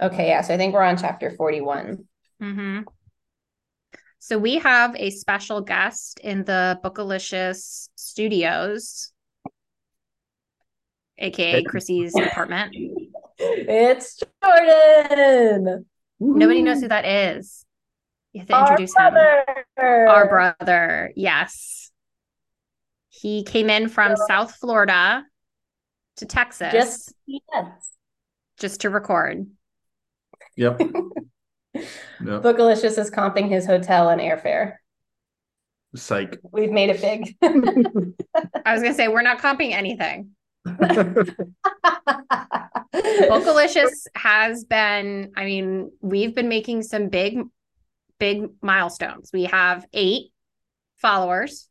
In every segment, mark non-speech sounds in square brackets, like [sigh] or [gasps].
Okay, yeah. So I think we're on chapter 41. Mm-hmm. So we have a special guest in the Bookalicious studios, aka Chrissy's apartment. It's Jordan. Nobody knows who that is. You have to Our introduce him. Our brother, yes. He came in from South Florida to Texas Just yes. just to record. Yep. [laughs] yep. Bookalicious is comping his hotel and airfare. Psych. We've made it big. [laughs] I was gonna say we're not comping anything. [laughs] Bookalicious has been, I mean, we've been making some big, big milestones. We have eight followers.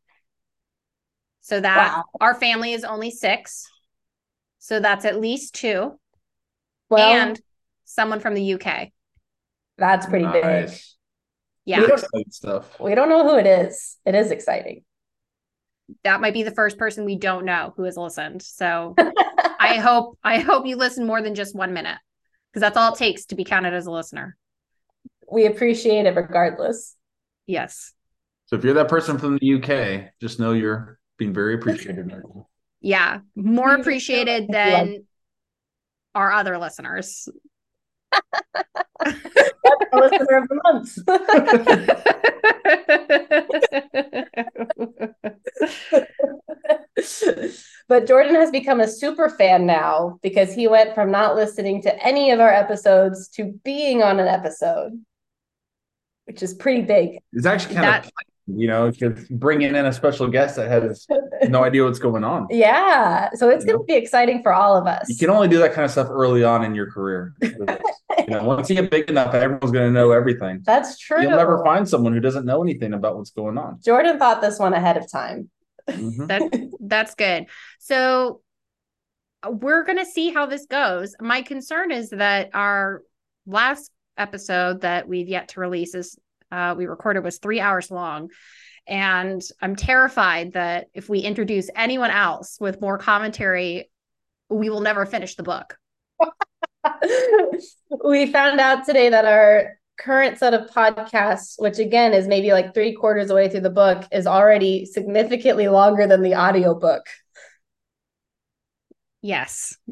So that Wow. our family is only six. So that's at least two. well, and someone from the UK. that's pretty big. Yeah. We don't- Exciting stuff. We don't know who it is. It is exciting. that might be the first person we don't know who has listened. So [laughs] I hope I hope you listen more than just one minute because that's all it takes to be counted as a listener. we appreciate it regardless. Yes. So if you're that person from the UK, just know you're being very appreciated. Yeah. More appreciated than our other listeners. Our listener of the month. but Jordan has become a super fan now because he went from not listening to any of our episodes to being on an episode, which is pretty big. It's actually kind That- of, you know, because bringing in a special guest that has no idea what's going on. [laughs] Yeah. So it's going to be exciting for all of us. You can only do that kind of stuff early on in your career. [laughs] You know, once you get big enough, everyone's going to know everything. That's true. You'll never find someone who doesn't know anything about what's going on. Jordan thought this one ahead of time. Mhm. that that's good. So uh, we're going to see how this goes. My concern is that our last episode that we've yet to release is uh, we recorded was three hours long. And I'm terrified that if we introduce anyone else with more commentary, we will never finish the book. [laughs] we found out today that our current set of podcasts, which again is maybe like three quarters away through the book, is already significantly longer than the audiobook, Yes. [laughs]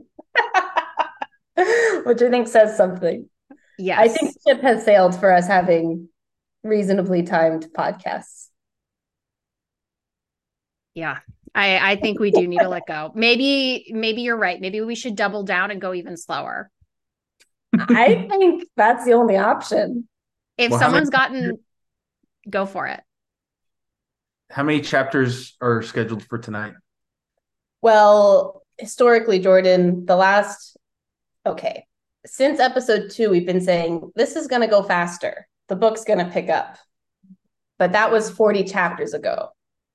which I think says something. Yes. I think the ship has sailed for us having reasonably timed podcasts. yeah. I, I think we do need to let go. Maybe, maybe you're right. Maybe we should double down and go even slower. I think that's the only option. If Well, how many- someone's gotten, go for it. How many chapters are scheduled for tonight? Well, historically, Jordan, the last, okay, since episode two, we've been saying this is going to go faster. The book's going to pick up. But that was 40 chapters ago.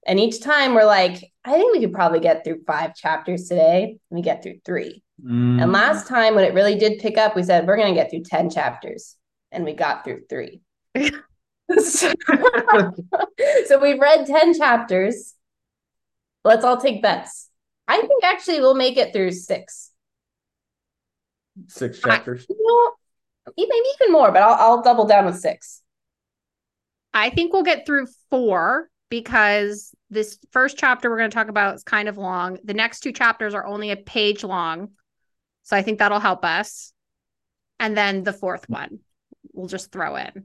And each time we're like, I think we could probably get through five chapters today. And we get through three. Mm, And last time when it really did pick up, we said, we're going to get through 10 chapters. And we got through three. so, [laughs] so we've read 10 chapters. Let's all take bets. I think actually we'll make it through six. six chapters. You know, maybe even more, but I'll, I'll double down with six. I think we'll get through four because this first chapter we're going to talk about is kind of long. The next two chapters are only a page long. So I think that'll help us. And then the fourth one we'll just throw in.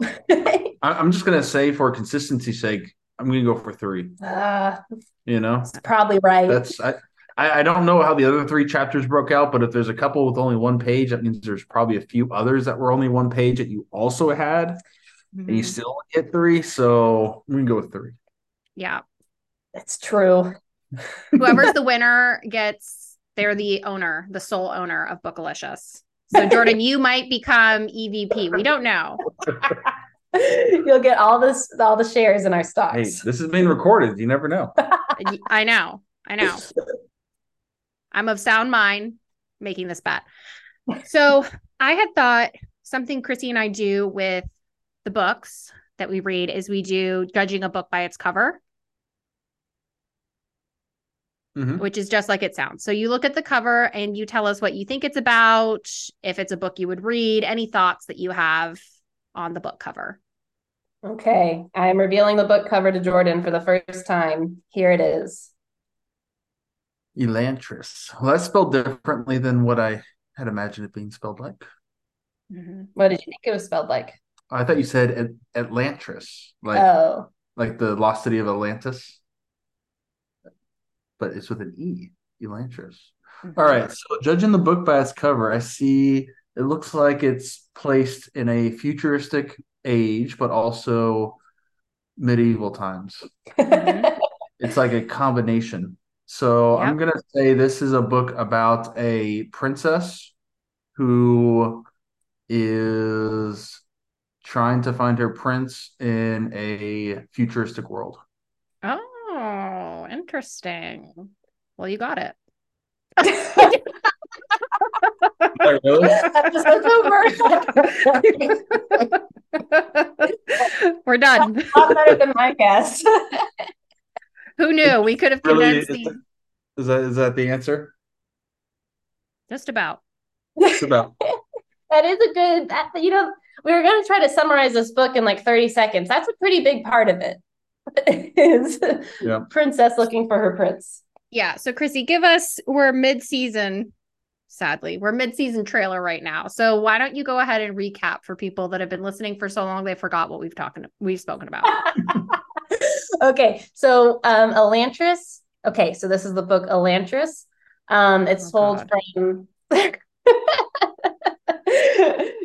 [laughs] I- I'm just gonna say, for consistency's sake, I'm gonna go for three. uh, You know, that's probably right. that's I, I I don't know how the other three chapters broke out, but if there's a couple with only one page, that means there's probably a few others that were only one page that you also had, and you Mhm. still get three. So we can go with three. Yeah. It's true. [laughs] Whoever's the [laughs] winner gets, they're the owner, the sole owner of Bookalicious. So Jordan, you might become EVP. We don't know. [laughs] You'll get all this, all the shares in our stocks. Hey, this is being recorded. You never know. I know. I know. I'm of sound mind making this bet. [laughs] So I had thought something Chrissy and I do with the books that we read is we do judging a book by its cover. Mhm. which is just like it sounds. So you look at the cover and you tell us what you think it's about, if it's a book you would read, any thoughts that you have on the book cover. Okay, I am revealing the book cover to Jordan for the first time. Here it is. Elantris. Well, that's spelled differently than what I had imagined it being spelled like. Mm-hmm. What did you think it was spelled like? I thought you said At- Atlantis, like oh, like the lost city of Atlantis, but it's with an E. Elantris. Mm-hmm. All right. So judging the book by its cover, I see it looks like it's placed in a futuristic age, but also medieval times. [laughs] It's like a combination. So I'm gonna say this is a book about a princess who is trying to find her prince in a futuristic world. Oh, interesting. Well, you got it. really? Episode's over. [laughs] We're done. A lot better than my guess. [laughs] Who knew? We could have Really? condensed Is the that, is that is that the answer? just about. It's about [laughs] That is a good, that, you know, we were going to try to summarize this book in like 30 seconds. That's a pretty big part of it. [laughs] is Yeah. princess looking for her prince. Yeah. So, Chrissy, give us, we're mid season, sadly, we're mid season trailer right now. So, why don't you go ahead and recap for people that have been listening for so long they forgot what we've talking we've spoken about? [laughs] [laughs] okay, so um Elantris. Okay, so this is the book Elantris. Um, it's Oh, told from [laughs]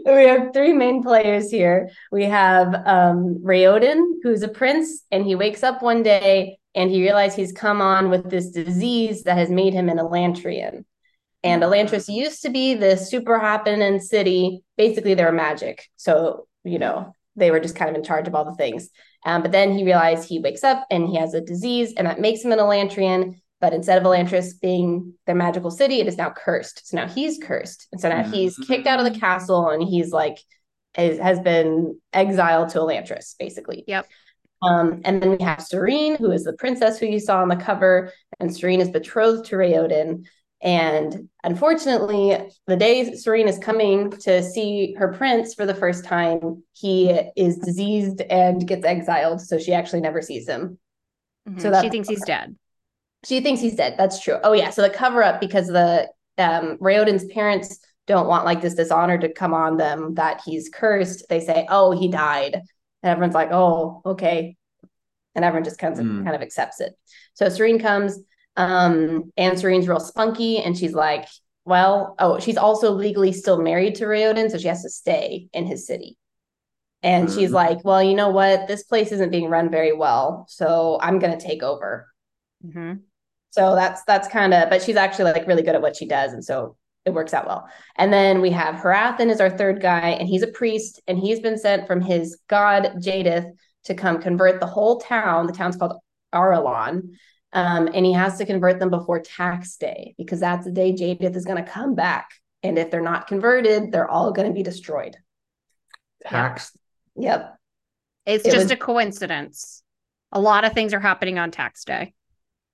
we have three main players here. We have um Raoden, who's a prince, and he wakes up one day and he realizes he's come on with this disease that has made him an Elantrian. And Elantris used to be this super happening city. Basically, they were magic. So, you know, they were just kind of in charge of all the things. Um, but then he realized he wakes up and he has a disease, and that makes him an Elantrian. But instead of Elantris being their magical city, it is now cursed. So now he's cursed. And so now he's kicked out of the castle and he's like, is, has been exiled to Elantris, basically. Yep. Um, and then we have Sarene, who is the princess who you saw on the cover, and Sarene is betrothed to Raoden. And unfortunately, the day Sarene is coming to see her prince for the first time, he is diseased and gets exiled. So she actually never sees him. Mhm. So that's- she thinks he's dead. She thinks he's dead. That's true. Oh yeah. So the cover up because the um Raoden's parents don't want like this dishonor to come on them that he's cursed. They say, "Oh, he died," and everyone's like, "Oh, okay," and everyone just kind of Mm. kind of accepts it. So Sarene comes, um, and Sarene's real spunky, and she's like, "Well, oh, she's also legally still married to Raoden, so she has to stay in his city." And she's Mhm. like, "Well, you know what? This place isn't being run very well, so I'm gonna take over." Mhm. So that's that's kind of, but she's actually like really good at what she does, and so it works out well. And then we have Hrathen is our third guy, and he's a priest, and he's been sent from his god Jaddeth to come convert the whole town. The town's called Arelon, um, and he has to convert them before tax day because that's the day Jaddeth is going to come back. And if they're not converted, they're all going to be destroyed. tax. Yep. It's It just was- a coincidence. A lot of things are happening on tax day.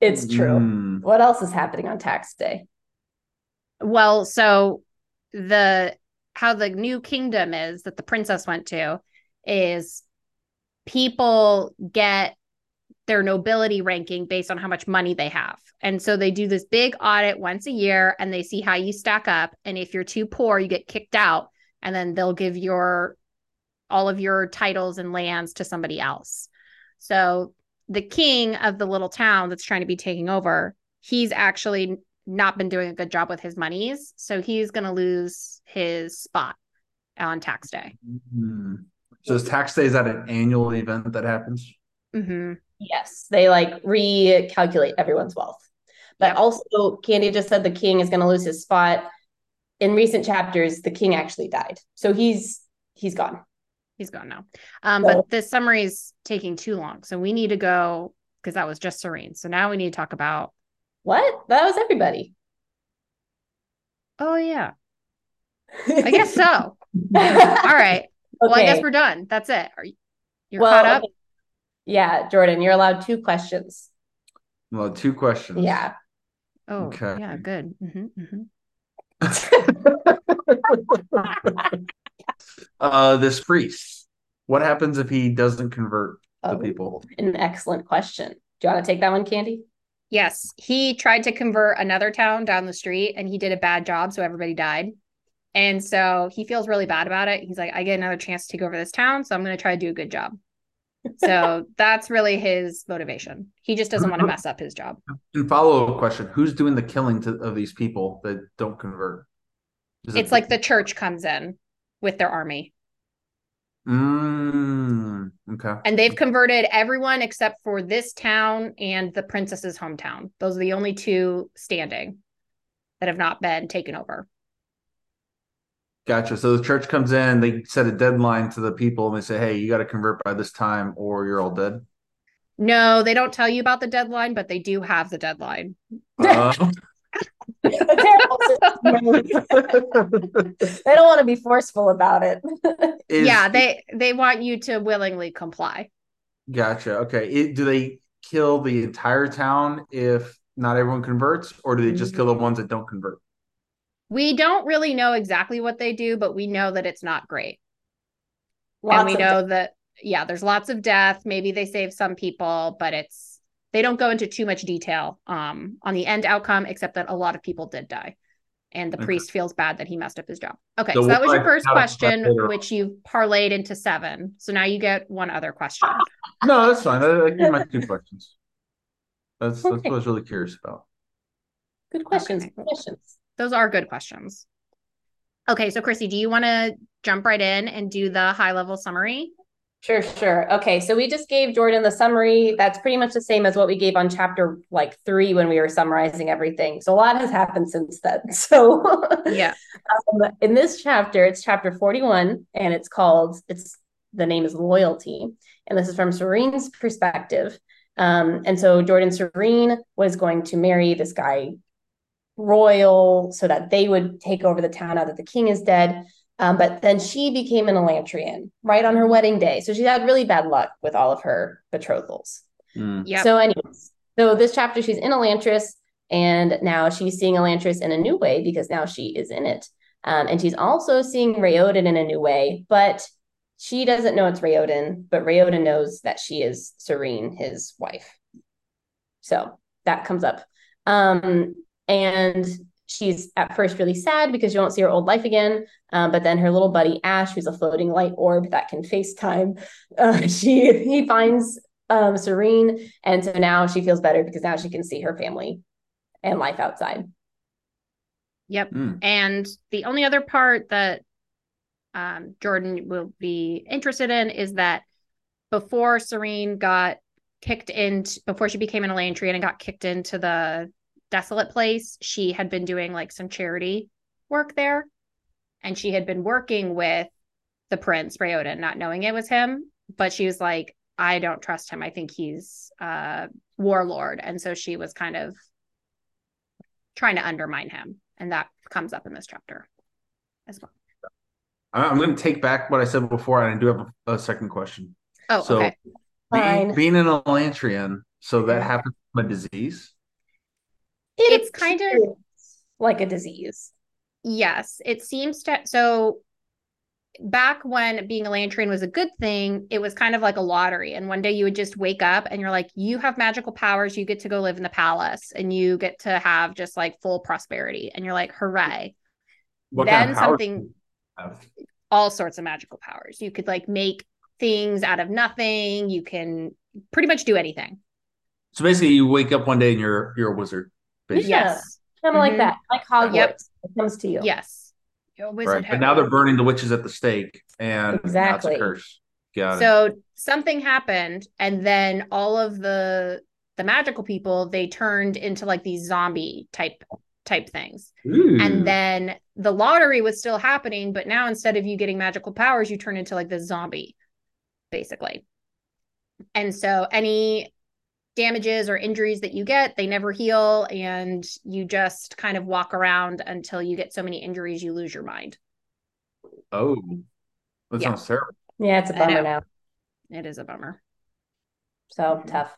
It's true. Mm. What else is happening on tax day? Well, so the how the new kingdom is that the princess went to is people get their nobility ranking based on how much money they have. And so they do this big audit once a year and they see how you stack up and if you're too poor you get kicked out and then they'll give your all of your titles and lands to somebody else. So the king of the little town that's trying to be taking over, he's actually not been doing a good job with his monies. So he's going to lose his spot on tax day. Mm. So is tax day is that an annual event that happens? hmm Yes, they like recalculate everyone's wealth. But also, Candy just said the king is going to lose his spot. In recent chapters, the king actually died, so he's he's gone. He's gone now. Um, So- but this summary is taking too long. So we need to go because that was just Sarene. So now we need to talk about, What? That was everybody. oh, yeah, [laughs] I guess so. [laughs] All right. Well, I guess we're done. That's it. Are you you're Well, caught up? okay. Yeah, Jordan, you're allowed two questions. Well, two questions. Yeah. Oh, Okay. yeah, good. hmm hmm [laughs] uh, this priest. What happens if he doesn't convert the Oh, people? An excellent question. Do you want to take that one, Candy? Yes, he tried to convert another town down the street and he did a bad job, so everybody died. And so he feels really bad about it. He's like, I get another chance to take over this town, so I'm going to try to do a good job. So that's really his motivation. He just doesn't want to mess up his job. And follow up question: Who's doing the killing to, of these people that don't convert? Is it- It's like the church comes in with their army Mm, okay. and they've converted everyone except for this town and the princess's hometown. Those are the only two standing that have not been taken over. Gotcha. So the church comes in, they set a deadline to the people, and they say, "Hey, you got to convert by this time, or you're all dead." No, they don't tell you about the deadline, but they do have the deadline. Uh, [laughs] they don't want to be forceful about it. is- yeah, they they want you to willingly comply. Gotcha. Okay. It, do they kill the entire town if not everyone converts, or do they just kill the ones that don't convert? We don't really know exactly what they do, but we know that it's not great. Lots and we of know that yeah, there's lots of death. Maybe they save some people, but it's they don't go into too much detail um on the end outcome except that a lot of people did die. And the Okay. priest feels bad that he messed up his job. Okay, So so, that was we'll your first question, which you parlayed into seven. So now you get one other question. [laughs] No, that's fine. I, I give my two questions. That's that's what I was really curious about. Good questions. Okay. Good questions. Those are good questions. Okay, so Chrissy, do you want to jump right in and do the high level summary? Sure, sure. Okay, so we just gave Jordan the summary. That's pretty much the same as what we gave on chapter like three when we were summarizing everything. So a lot has happened since then. [laughs] So Yeah. um, in this chapter, it's chapter 41, and it's called, it's the name is Loyalty. And this is from Sarene's perspective. Um, and so Jordan Sarene was going to marry this guy, Royal, so that they would take over the town now that the king is dead. Um, but then she became an Elantrian right on her wedding day. So she had really bad luck with all of her betrothals. Mm. Yep. So, anyways, so this chapter, she's in Elantris, and now she's seeing Elantris in a new way because now she is in it. Um, and she's also seeing Raoden in a new way, but she doesn't know it's Raoden, but Raoden knows that she is Sarene, his wife. So that comes up. Um, and she's at first really sad because you won't see her old life again. Um, but then her little buddy Ashe, who's a floating light orb that can FaceTime, uh, [laughs] she he finds um, Sarene, and so now she feels better because now she can see her family and life outside. Yep. Mm. And the only other part that um, Jordan will be interested in is that before Sarene got kicked into, before she became an Elantrian and got kicked into the desolate place, she had been doing like some charity work there. And she had been working with the prince, Raoden, not knowing it was him. But she was like, I don't trust him. I think he's a warlord. And so she was kind of trying to undermine him. And that comes up in this chapter as well. I- I'm going to take back what I said before, and I do have a, a second question. Oh, So, okay. Being, being an Elantrian, so that Yeah. happens from a disease. It It's kind of- like a disease. Yes, it seems to. So back when being an Elantrian was a good thing, it was kind of like a lottery. And one day you would just wake up and you're like, you have magical powers. You get to go live in the palace and you get to have just like full prosperity. And you're like, hooray. What then kind of something, do you have? all sorts of magical powers. You could like make things out of nothing. You can pretty much do anything. So basically, you wake up one day and you're you're a wizard. Basically. Yes. Kind of like Mhm. that, like Hogwarts. Yep. It comes to you. Yes. You're a wizard. Right. But now they're burning the witches at the stake, and Exactly. that's a curse. Got it. So something happened, and then all of the the magical people they turned into like these zombie type type things. Ooh. And then the lottery was still happening, but now instead of you getting magical powers, you turn into like this zombie, basically. And so any damages or injuries that you get, they never heal, and you just kind of walk around until you get so many injuries you lose your mind. oh, that Yeah. sounds terrible. Yeah, it's a bummer now. It is a bummer. So Mhm. tough.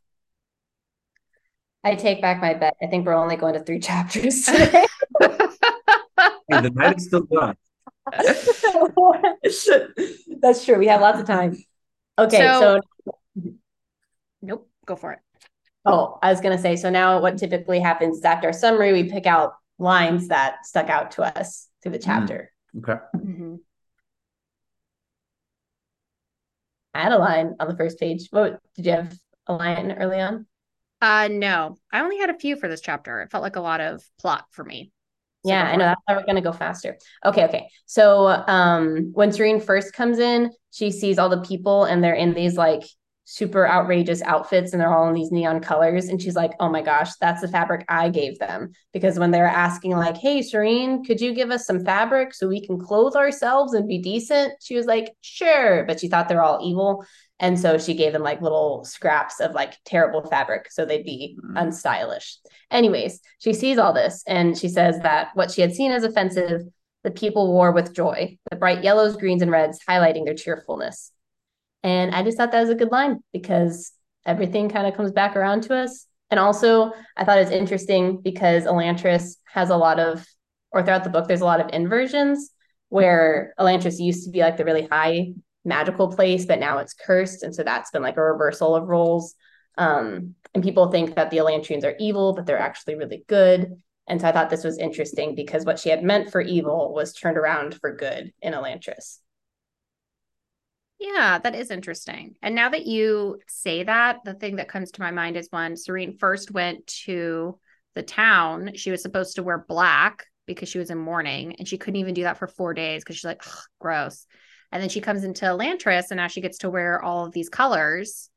I take back my bet. I think we're only going to three [laughs] chapters [laughs] today. Hey, the night is still done. [laughs] That's true. We have lots of time. Okay, so, So- Nope. Go for it. Oh, I was gonna say, so now what typically happens is after a summary, we pick out lines that stuck out to us through the chapter. Okay. Mhm. I had a line on the first page. What did you have a line early on? Uh no. I only had a few for this chapter. It felt like a lot of plot for me. So Yeah, I know it. that's why we're gonna go faster. Okay, okay. So um when Sarene first comes in, she sees all the people and they're in these like super outrageous outfits and they're all in these neon colors. And she's like, oh my gosh, that's the fabric I gave them. Because when they're asking, like, hey, Shireen, could you give us some fabric so we can clothe ourselves and be decent? She was like, sure. But she thought they're all evil. And so she gave them like little scraps of like terrible fabric so they'd be Mhm. unstylish. Anyways, she sees all this and she says that what she had seen as offensive, the people wore with joy, the bright yellows, greens, and reds highlighting their cheerfulness. And I just thought that was a good line because everything kind of comes back around to us. And also, I thought it's interesting because Elantris has a lot of, or throughout the book, there's a lot of inversions where Elantris used to be like the really high magical place, but now it's cursed. And so that's been like a reversal of roles. Um, and people think that the Elantrians are evil, but they're actually really good. And so I thought this was interesting because what she had meant for evil was turned around for good in Elantris. Yeah, that is interesting. And now that you say that, the thing that comes to my mind is when Sarene first went to the town, she was supposed to wear black because she was in mourning, and she couldn't even do that for four days because she's like, gross. And then she comes into Elantris, and now she gets to wear all of these colors,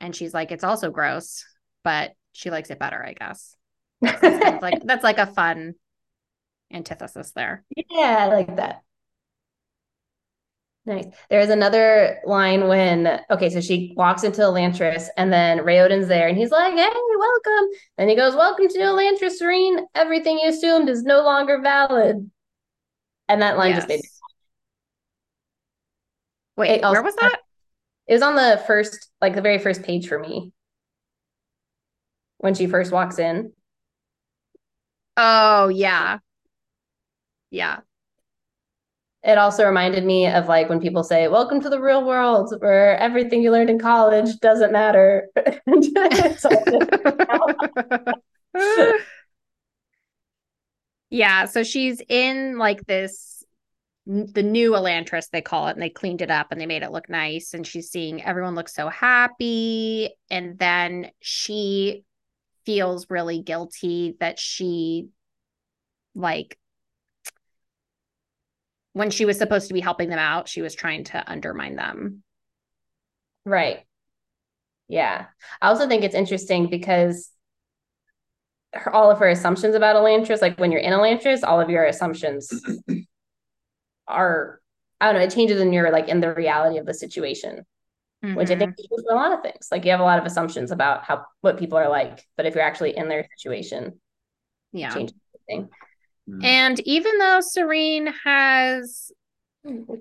and she's like, it's also gross, but she likes it better, I guess. That's like [laughs] that's like a fun antithesis there. Yeah, I like that. Nice. There's another line when, okay, so she walks into Elantris and then Raoden's there and he's like, hey, welcome. Then he goes, welcome to Elantris, Sarene. Everything you assumed is no longer valid. And that line just made me. Wait, It also- where was that? It was on the first, like the very first page for me when she first walks in. Oh, yeah. Yeah. It also reminded me of like when people say, welcome to the real world, where everything you learned in college doesn't matter. [laughs] [laughs] Yeah, so she's in like this the new Elantris they call it and they cleaned it up and they made it look nice and she's seeing everyone look so happy and then she feels really guilty that she like when she was supposed to be helping them out she was trying to undermine them Right. Yeah. I also think it's interesting because her, all of her assumptions about Elantris, like when you're in Elantris, all of your assumptions [clears throat] are, I don't know, it changes when you're like in the reality of the situation, which I think mm-hmm. is true a lot of things. Like you have a lot of assumptions about how what people are like, but if you're actually in their situation, yeah it changes everything. Mm. And even though Sarene has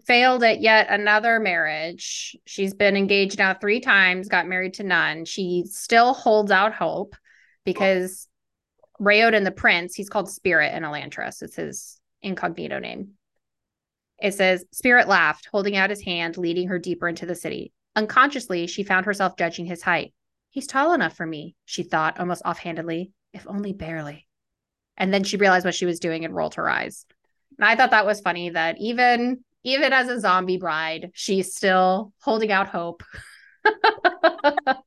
failed at yet another marriage, she's been engaged now three times, got married to none. She still holds out hope because Raoden the Prince, he's called Spirit in Elantris. It's his incognito name. It says, Spirit laughed, holding out his hand, leading her deeper into the city. Unconsciously, she found herself judging his height. He's tall enough for me, she thought, almost offhandedly, if only barely. And then she realized what she was doing and rolled her eyes. And I thought that was funny that even even as a zombie bride, she's still holding out hope [laughs] that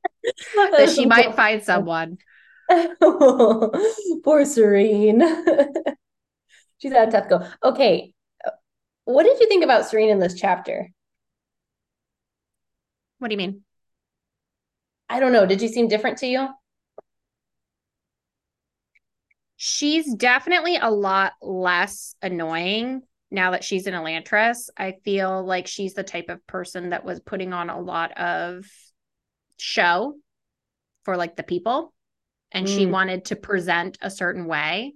she might [laughs] find someone. [laughs] Poor Sarene. She's had a tough go. Okay. Uh, what did you think about Sarene in this chapter? What do you mean? I don't know. Did she seem different to you? She's definitely a lot less annoying now that she's in Elantris. I feel like she's the type of person that was putting on a lot of show for like the people and she Mm. wanted to present a certain way.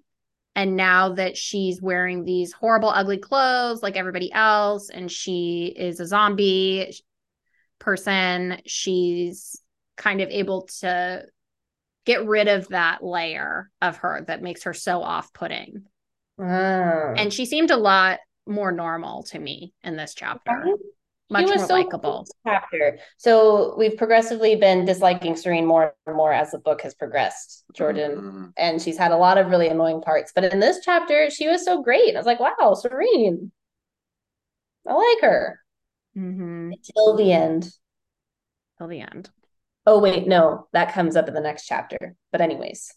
And now that she's wearing these horrible, ugly clothes like everybody else, and she is a zombie person, she's kind of able to get rid of that layer of her that makes her so off-putting. Ah. And she seemed a lot more normal to me in this chapter. Right? Much more so likable. chapter. So we've progressively been disliking Sarene more and more as the book has progressed, Jordan. Mm. And she's had a lot of really annoying parts. But in this chapter, she was so great. I was like, wow, Sarene. I like her. Mm-hmm. Till the end. Till the end. Oh, wait, no, that comes up in the next chapter. But, anyways,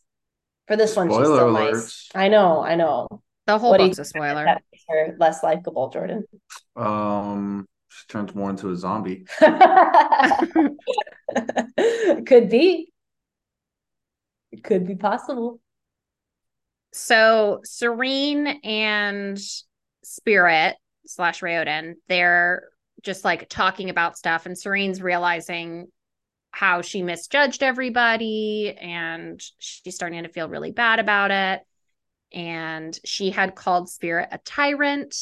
for this one, she's Spoiler still alerts. nice. I know, I know. The whole What do book's a spoiler. That makes her less likable, Jordan. Um, she turns more into a zombie. [laughs] Could be. It could be possible. So Sarene and Spirit slash Raoden, they're just like talking about stuff, and Sarene's realizing how she misjudged everybody, and she's starting to feel really bad about it. And she had called Spirit a tyrant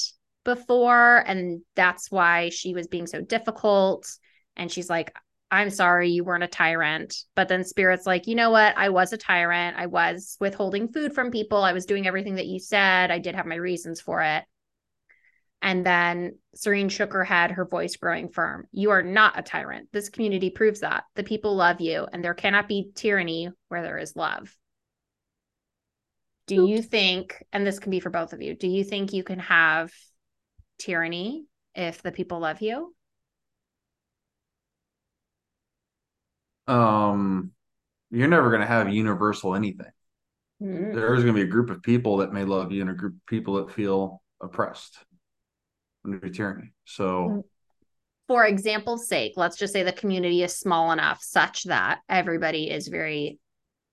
before, and that's why she was being so difficult. And she's like, I'm sorry you weren't a tyrant. But then Spirit's like, you know what? I was a tyrant. I was withholding food from people. I was doing everything that you said. I did have my reasons for it. And then Sarene shook her head, her voice growing firm. You are not a tyrant. This community proves that. The people love you, and there cannot be tyranny where there is love. Do you think, and this can be for both of you, do you think you can have tyranny if the people love you? Um, you're never going to have universal anything. Mm. There's going to be a group of people that may love you and a group of people that feel oppressed under tyranny. So, For example's sake, let's just say the community is small enough such that everybody is very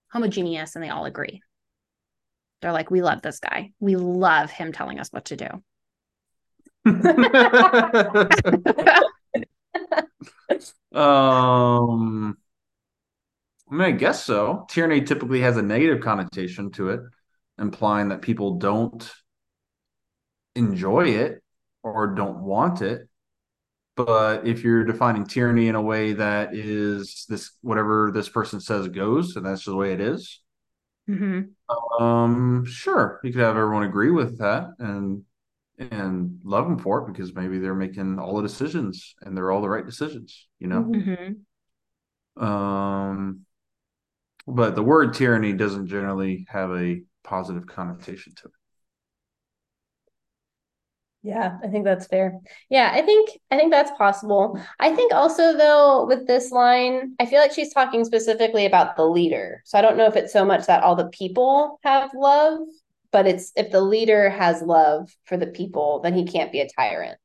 homogeneous and they all agree. They're like, we love this guy. We love him telling us what to do. [laughs] um, I mean, I guess so. Tyranny typically has a negative connotation to it, implying that people don't enjoy it or don't want it. But if you're defining tyranny in a way that is this whatever this person says goes, and that's the way it is, Mm-hmm. um, sure, you could have everyone agree with that and and love them for it because maybe they're making all the decisions and they're all the right decisions, you know. Mm-hmm. Um, but the word tyranny doesn't generally have a positive connotation to it. Yeah, I think that's fair. Yeah, I think I think that's possible. I think also though with this line, I feel like she's talking specifically about the leader. So I don't know if it's so much that all the people have love, but it's if the leader has love for the people, then he can't be a tyrant.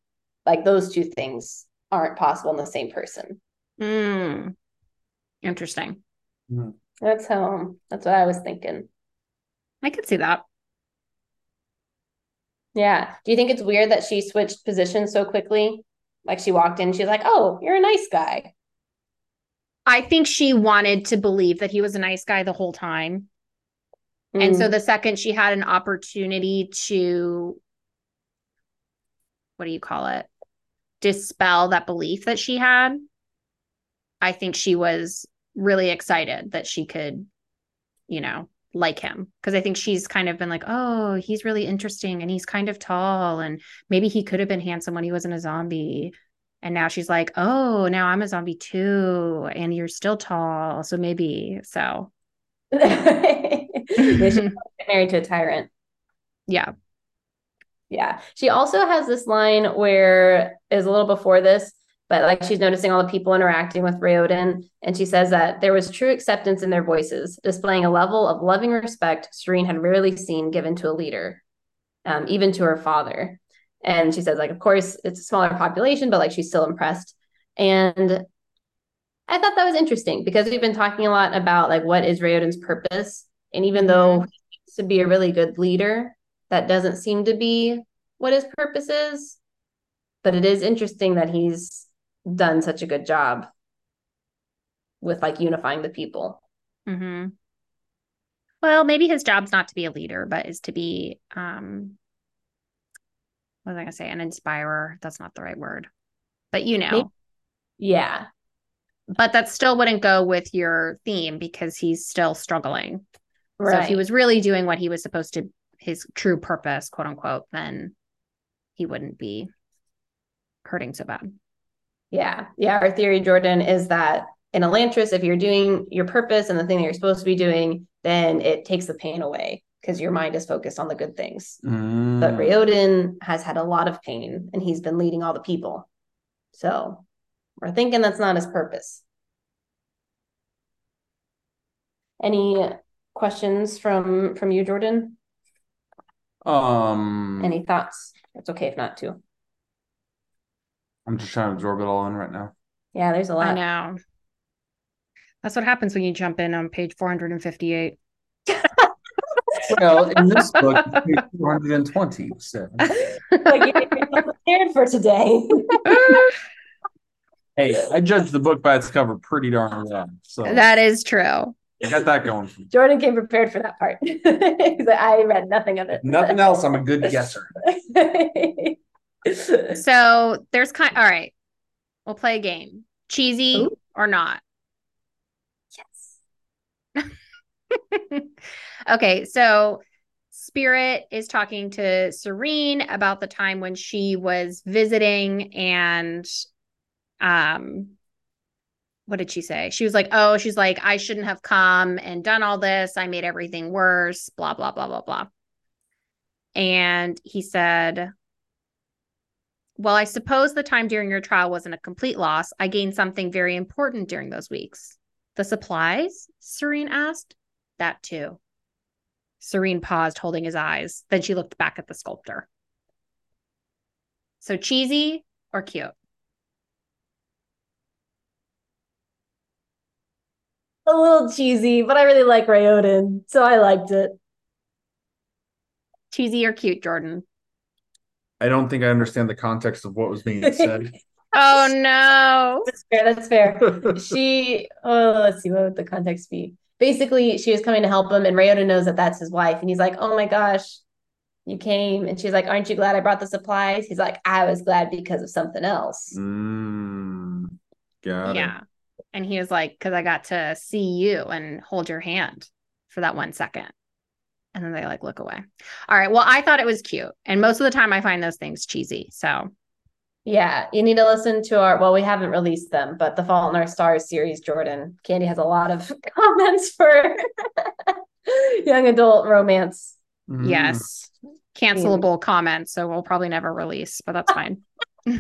Like those two things aren't possible in the same person. Mm. Interesting. That's how that's what I was thinking. I could see that. Yeah. Do you think it's weird that she switched positions so quickly? Like she walked in, she's like, "Oh, you're a nice guy." I think she wanted to believe that he was a nice guy the whole time. And Mm. so the second she had an opportunity to, what do you call it? Dispel that belief that she had, I think she was really excited that she could, you know, like him. Because I think she's kind of been like, oh, he's really interesting and he's kind of tall. And maybe he could have been handsome when he wasn't a zombie. And now she's like, oh, now I'm a zombie too. And you're still tall. So maybe. So, [laughs] Yeah, she [laughs] got married to a tyrant. yeah. Yeah. She also has this line where is a little before this, but like she's noticing all the people interacting with Raoden, and she says that there was true acceptance in their voices, displaying a level of loving respect Sarene had rarely seen given to a leader, um, even to her father. And she says, like, of course, it's a smaller population, but like she's still impressed. And I thought that was interesting because we've been talking a lot about like what is Raoden's purpose. And even though he seems to be a really good leader, that doesn't seem to be what his purpose is. But it is interesting that he's done such a good job with like unifying the people. hmm Well, maybe his job's not to be a leader, but is to be um what was I gonna say? An inspirer. That's not the right word. But you know, Maybe- Yeah. but that still wouldn't go with your theme because he's still struggling. Right. So if he was really doing what he was supposed to, his true purpose, quote unquote, then he wouldn't be hurting so bad. Yeah. Yeah. Our theory, Jordan, is that in Elantris, if you're doing your purpose and the thing that you're supposed to be doing, then it takes the pain away because your mind is focused on the good things. Mm. But Raoden has had a lot of pain and he's been leading all the people. So we're thinking that's not his purpose. Any questions from from you, Jordan? Um, Any thoughts? It's okay if not too. I'm just trying to absorb it all in right now. Yeah, there's a lot. I know. That's what happens when you jump in on page 458. [laughs] Well, in this book, it's page 420. So, [laughs] like you're prepared for today. [laughs] hey, I judge the book by its cover pretty darn well. So that is true. I got that going. For me. Jordan came prepared for that part. He's like, I read nothing of it. Nothing else, I'm a good guesser. [laughs] So there's kind all right. We'll play a game. Cheesy Ooh. or not. yes. [laughs] okay, so Spirit is talking to Serene about the time when she was visiting and um what did she say? She was like, "Oh, she's like I shouldn't have come and done all this. I made everything worse, blah blah blah blah blah." And he said, "Well, I suppose the time during your trial wasn't a complete loss. I gained something very important during those weeks." The supplies? Sarene asked. That too. Sarene paused, holding his eyes. Then she looked back at the sculptor. So cheesy or cute? A little cheesy, but I really like Raoden, so I liked it. Cheesy or cute, Jordan? I don't think I understand the context of what was being [laughs] said. Oh no. That's fair. That's fair. she, [laughs] oh, let's see, what would the context be? Basically, she was coming to help him, and Raoden knows that that's his wife, and he's like, "Oh my gosh, you came," and she's like, "Aren't you glad I brought the supplies?" He's like, "I was glad because of something else." mm, got it. yeah. And he was like, because I got to see you and hold your hand for that one second. And then they like look away. All right. Well, I thought it was cute. And most of the time I find those things cheesy. So Yeah, you need to listen to our. Well, we haven't released them, but the Fault in Our Stars series, Jordan Candy has a lot of [laughs] comments for [laughs] young adult romance. Mm. yes. Cancelable comments. So we'll probably never release, but that's fine. [laughs]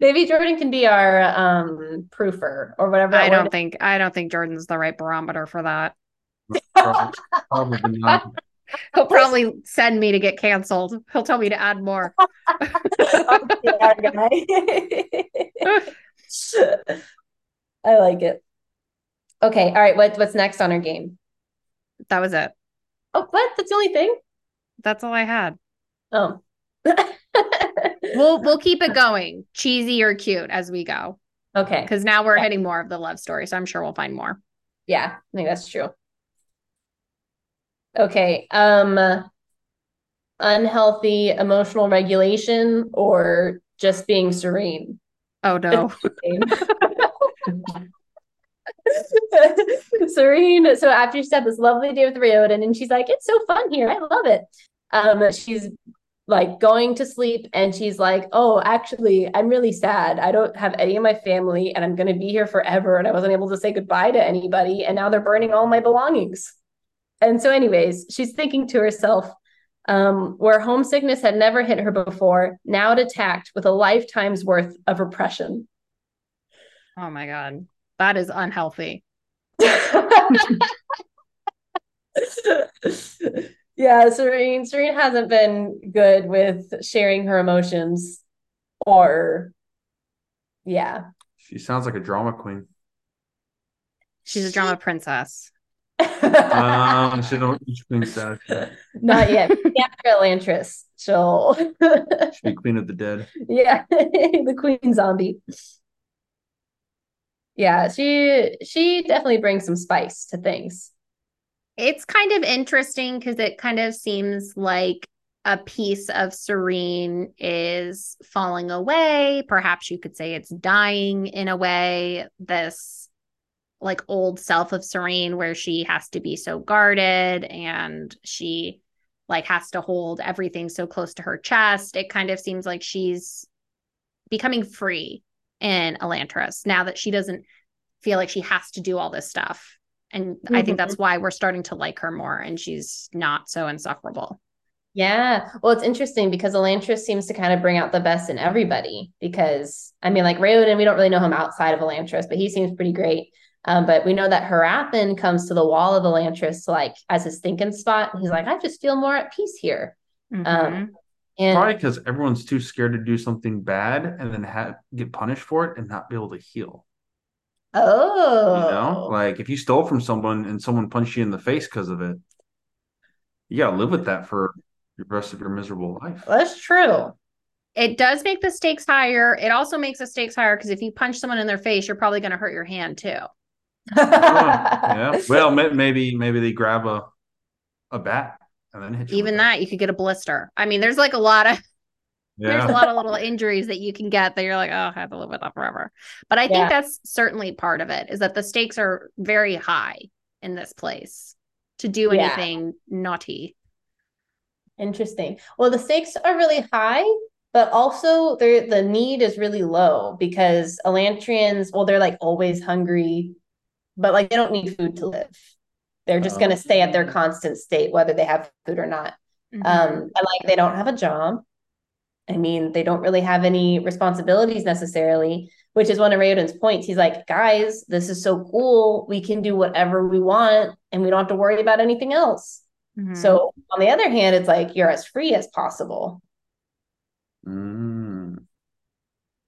Maybe Jordan can be our um proofer or whatever. I don't think I don't think Jordan's the right barometer for that. Probably, probably not. He'll probably send me to get canceled. He'll tell me to add more. [laughs] Guy. I like it. Okay, all right. What what's next on our game? That was it. Oh, what? That's the only thing. That's all I had. Oh. [laughs] We'll we'll keep it going, cheesy or cute as we go, okay. because now we're hitting more of the love story. So I'm sure we'll find more. Yeah, I think that's true. Okay. Um unhealthy emotional regulation or just being serene. Oh no. [laughs] [laughs] Sarene. So after she had this lovely day with Raoden, and she's like, "It's so fun here. I love it." Um, she's like going to sleep, and she's like, "Oh, actually, I'm really sad. I don't have any of my family, and I'm going to be here forever. And I wasn't able to say goodbye to anybody, and now they're burning all my belongings." And so, anyways, she's thinking to herself, um, where homesickness had never hit her before, now it attacked with a lifetime's worth of repression. oh my god, that is unhealthy. [laughs] yeah, Sarene. Sarene hasn't been good with sharing her emotions or yeah. She sounds like a drama queen. She's a drama princess. Um, she don't reach queen status. Not yet. After Elantris, she'll [laughs] She'd be queen of the dead. yeah, [laughs] the queen zombie. Yeah, she she definitely brings some spice to things. It's kind of interesting because it kind of seems like a piece of Sarene is falling away. Perhaps you could say it's dying in a way. This like old self of Sarene where she has to be so guarded and she like has to hold everything so close to her chest. It kind of seems like she's becoming free in Elantris now that she doesn't feel like she has to do all this stuff. And mm-hmm. I think that's mm-hmm. why we're starting to like her more and she's not so insufferable. Yeah. Well, it's interesting because Elantris seems to kind of bring out the best in everybody. Because I mean, like Raoden, we don't really know him outside of Elantris, but he seems pretty great. Um, but we know that Hrathen comes to the wall of Elantris like as his thinking spot. He's like, I just feel more at peace here. Mm-hmm. Um, and probably because everyone's too scared to do something bad and then have get punished for it and not be able to heal. Oh, you know, like if you stole from someone and someone punched you in the face because of it, you gotta live with that for the rest of your miserable life. That's true. It does make the stakes higher. It also makes the stakes higher because if you punch someone in their face, you're probably going to hurt your hand too. Oh, yeah. [laughs] Well, maybe maybe they grab a a bat and then hit you. Even that, it. you could get a blister. I mean, there's like a lot of [laughs] yeah. there's a lot of little injuries that you can get that you're like, oh, I have to live with that forever. But I think that's certainly part of it is that the stakes are very high in this place to do anything yeah. naughty. Interesting. Well, the stakes are really high, but also the need is really low because Elantrians, well, they're like always hungry, but like they don't need food to live. They're just oh. going to stay at their constant state, whether they have food or not. Mm-hmm. Um, and like they don't have a job. I mean, they don't really have any responsibilities necessarily, which is one of Raoden's points. He's like, guys, this is so cool. We can do whatever we want and we don't have to worry about anything else. Mm-hmm. So, on the other hand, it's like you're as free as possible. Mm.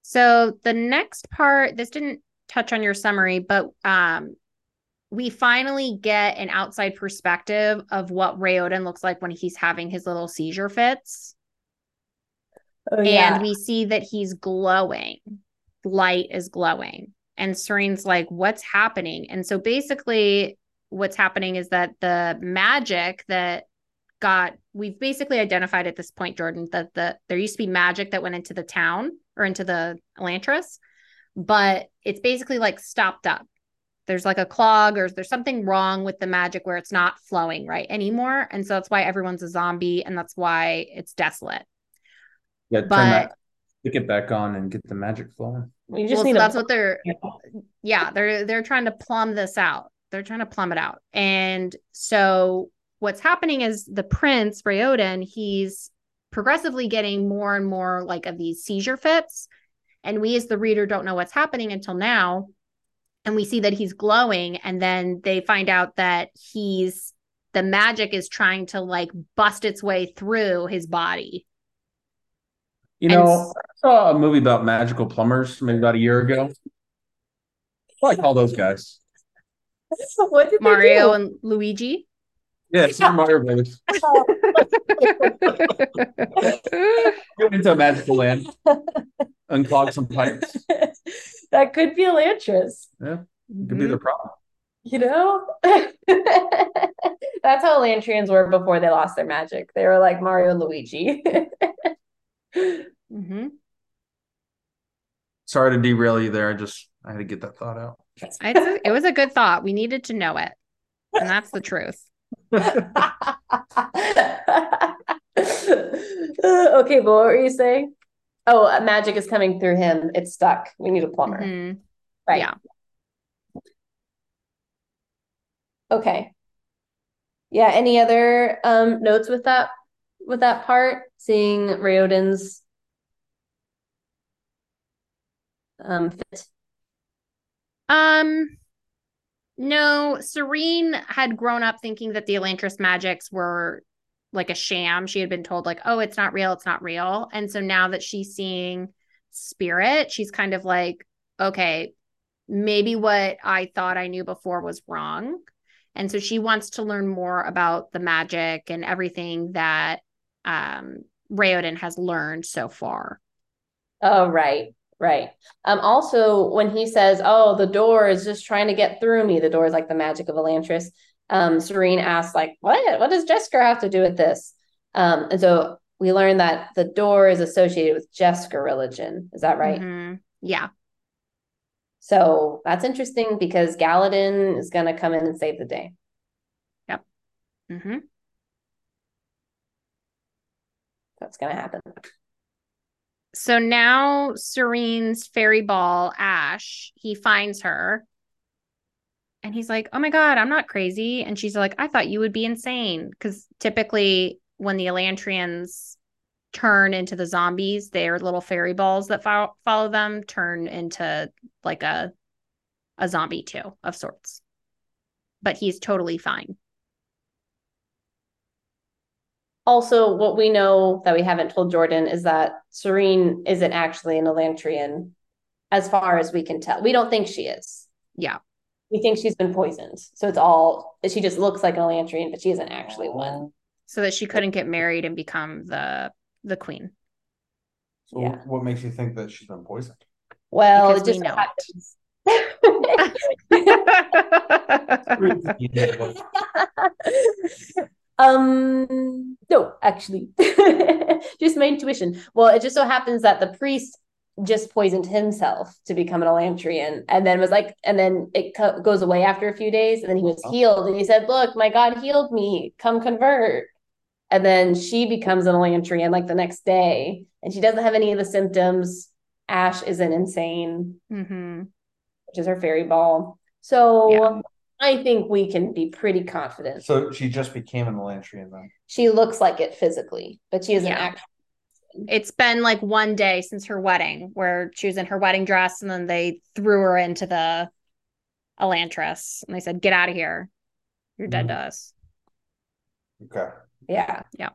So, the next part, this didn't touch on your summary, but um, we finally get an outside perspective of what Raoden looks like when he's having his little seizure fits. Oh, yeah. And we see that he's glowing. Light is glowing. And Sarene's like, what's happening? And so basically, what's happening is that the magic that got we've basically identified at this point, Jordan, that the there used to be magic that went into the town or into the Elantris, but it's basically like stopped up. There's like a clog or there's something wrong with the magic where it's not flowing right anymore. And so that's why everyone's a zombie and that's why it's desolate. Yeah, but, turn that, stick it back on and get the magic flowing. We just well, need so that's what they're [laughs] yeah, they're they're trying to plumb this out. They're trying to plumb it out. And so what's happening is the prince, Raoden, he's progressively getting more and more like of these seizure fits. And we as the reader don't know what's happening until now. And we see that he's glowing. And then they find out that he's the magic is trying to like bust its way through his body. You know, I saw a movie about magical plumbers maybe about a year ago. Well, I call those guys. [laughs] what did Mario and Luigi? Yeah, Super Mario Brothers. Go into a magical land, unclog some pipes. [laughs] That could be Elantris. Yeah, could mm-hmm. be the problem. You know, [laughs] that's how Elantrians were before they lost their magic. They were like Mario Luigi. [laughs] mm-hmm. Sorry to derail you there. I just I had to get that thought out. A, it was a good thought. We needed to know it. And that's the truth. [laughs] okay, but what were you saying? Oh, magic is coming through him. It's stuck. We need a plumber. Mm-hmm. Right. Yeah. Okay. Yeah. Any other um notes with that with that part? Seeing Raoden's um fit. Um no, Sarene had grown up thinking that the Elantris magics were like a sham. She had been told, like, oh, it's not real, it's not real. And so now that she's seeing spirit, she's kind of like, okay, maybe what I thought I knew before was wrong. And so she wants to learn more about the magic and everything that um Raoden has learned so far. Oh, right. Right. Um, also, when he says, Oh, the Dor is just trying to get through me, the Dor is like the magic of Elantris. Um, Sarene asks, like, what? What does Jesker have to do with this? Um, and so we learn that the Dor is associated with Jesker religion. Is that right? Mhm. Yeah. So that's interesting because Galladon is going to come in and save the day. hmm That's going to happen. So now Sarene's fairy ball, Ashe, he finds her and he's like, Oh my God, I'm not crazy. And she's like, I thought you would be insane. Because typically, when the Elantrians turn into the zombies, their little fairy balls that fo- follow them turn into like a a zombie too of sorts. But he's totally fine. Also, what we know that we haven't told Jordan is that Sarene isn't actually an Elantrian, as far as we can tell. We don't think she is. Yeah. We think she's been poisoned. So it's all, she just looks like an Elantrian, but she isn't actually one. So that she couldn't get married and become the the queen. So Yeah. what makes you think that she's been poisoned? Well, Because it just we so know happens. [laughs] [laughs] [laughs] um, no, actually, [laughs] just my intuition. Well, it just so happens that the priest just poisoned himself to become an Elantrian, and then was like, and then it co- goes away after a few days, and then he was Oh. healed, and he said, "Look, my God healed me. Come convert." And then she becomes an Elantrian like the next day, and she doesn't have any of the symptoms. Ashe isn't insane hmm which is her fairy ball. So Yeah. I think we can be pretty confident. So she just became an Elantrian then. She looks like it physically, but she isn't Yeah. actually. It's been like one day since her wedding where she was in her wedding dress and then they threw her into the Elantris and they said, Get out of here. You're dead mm-hmm. to us. Okay. Yeah. Yeah.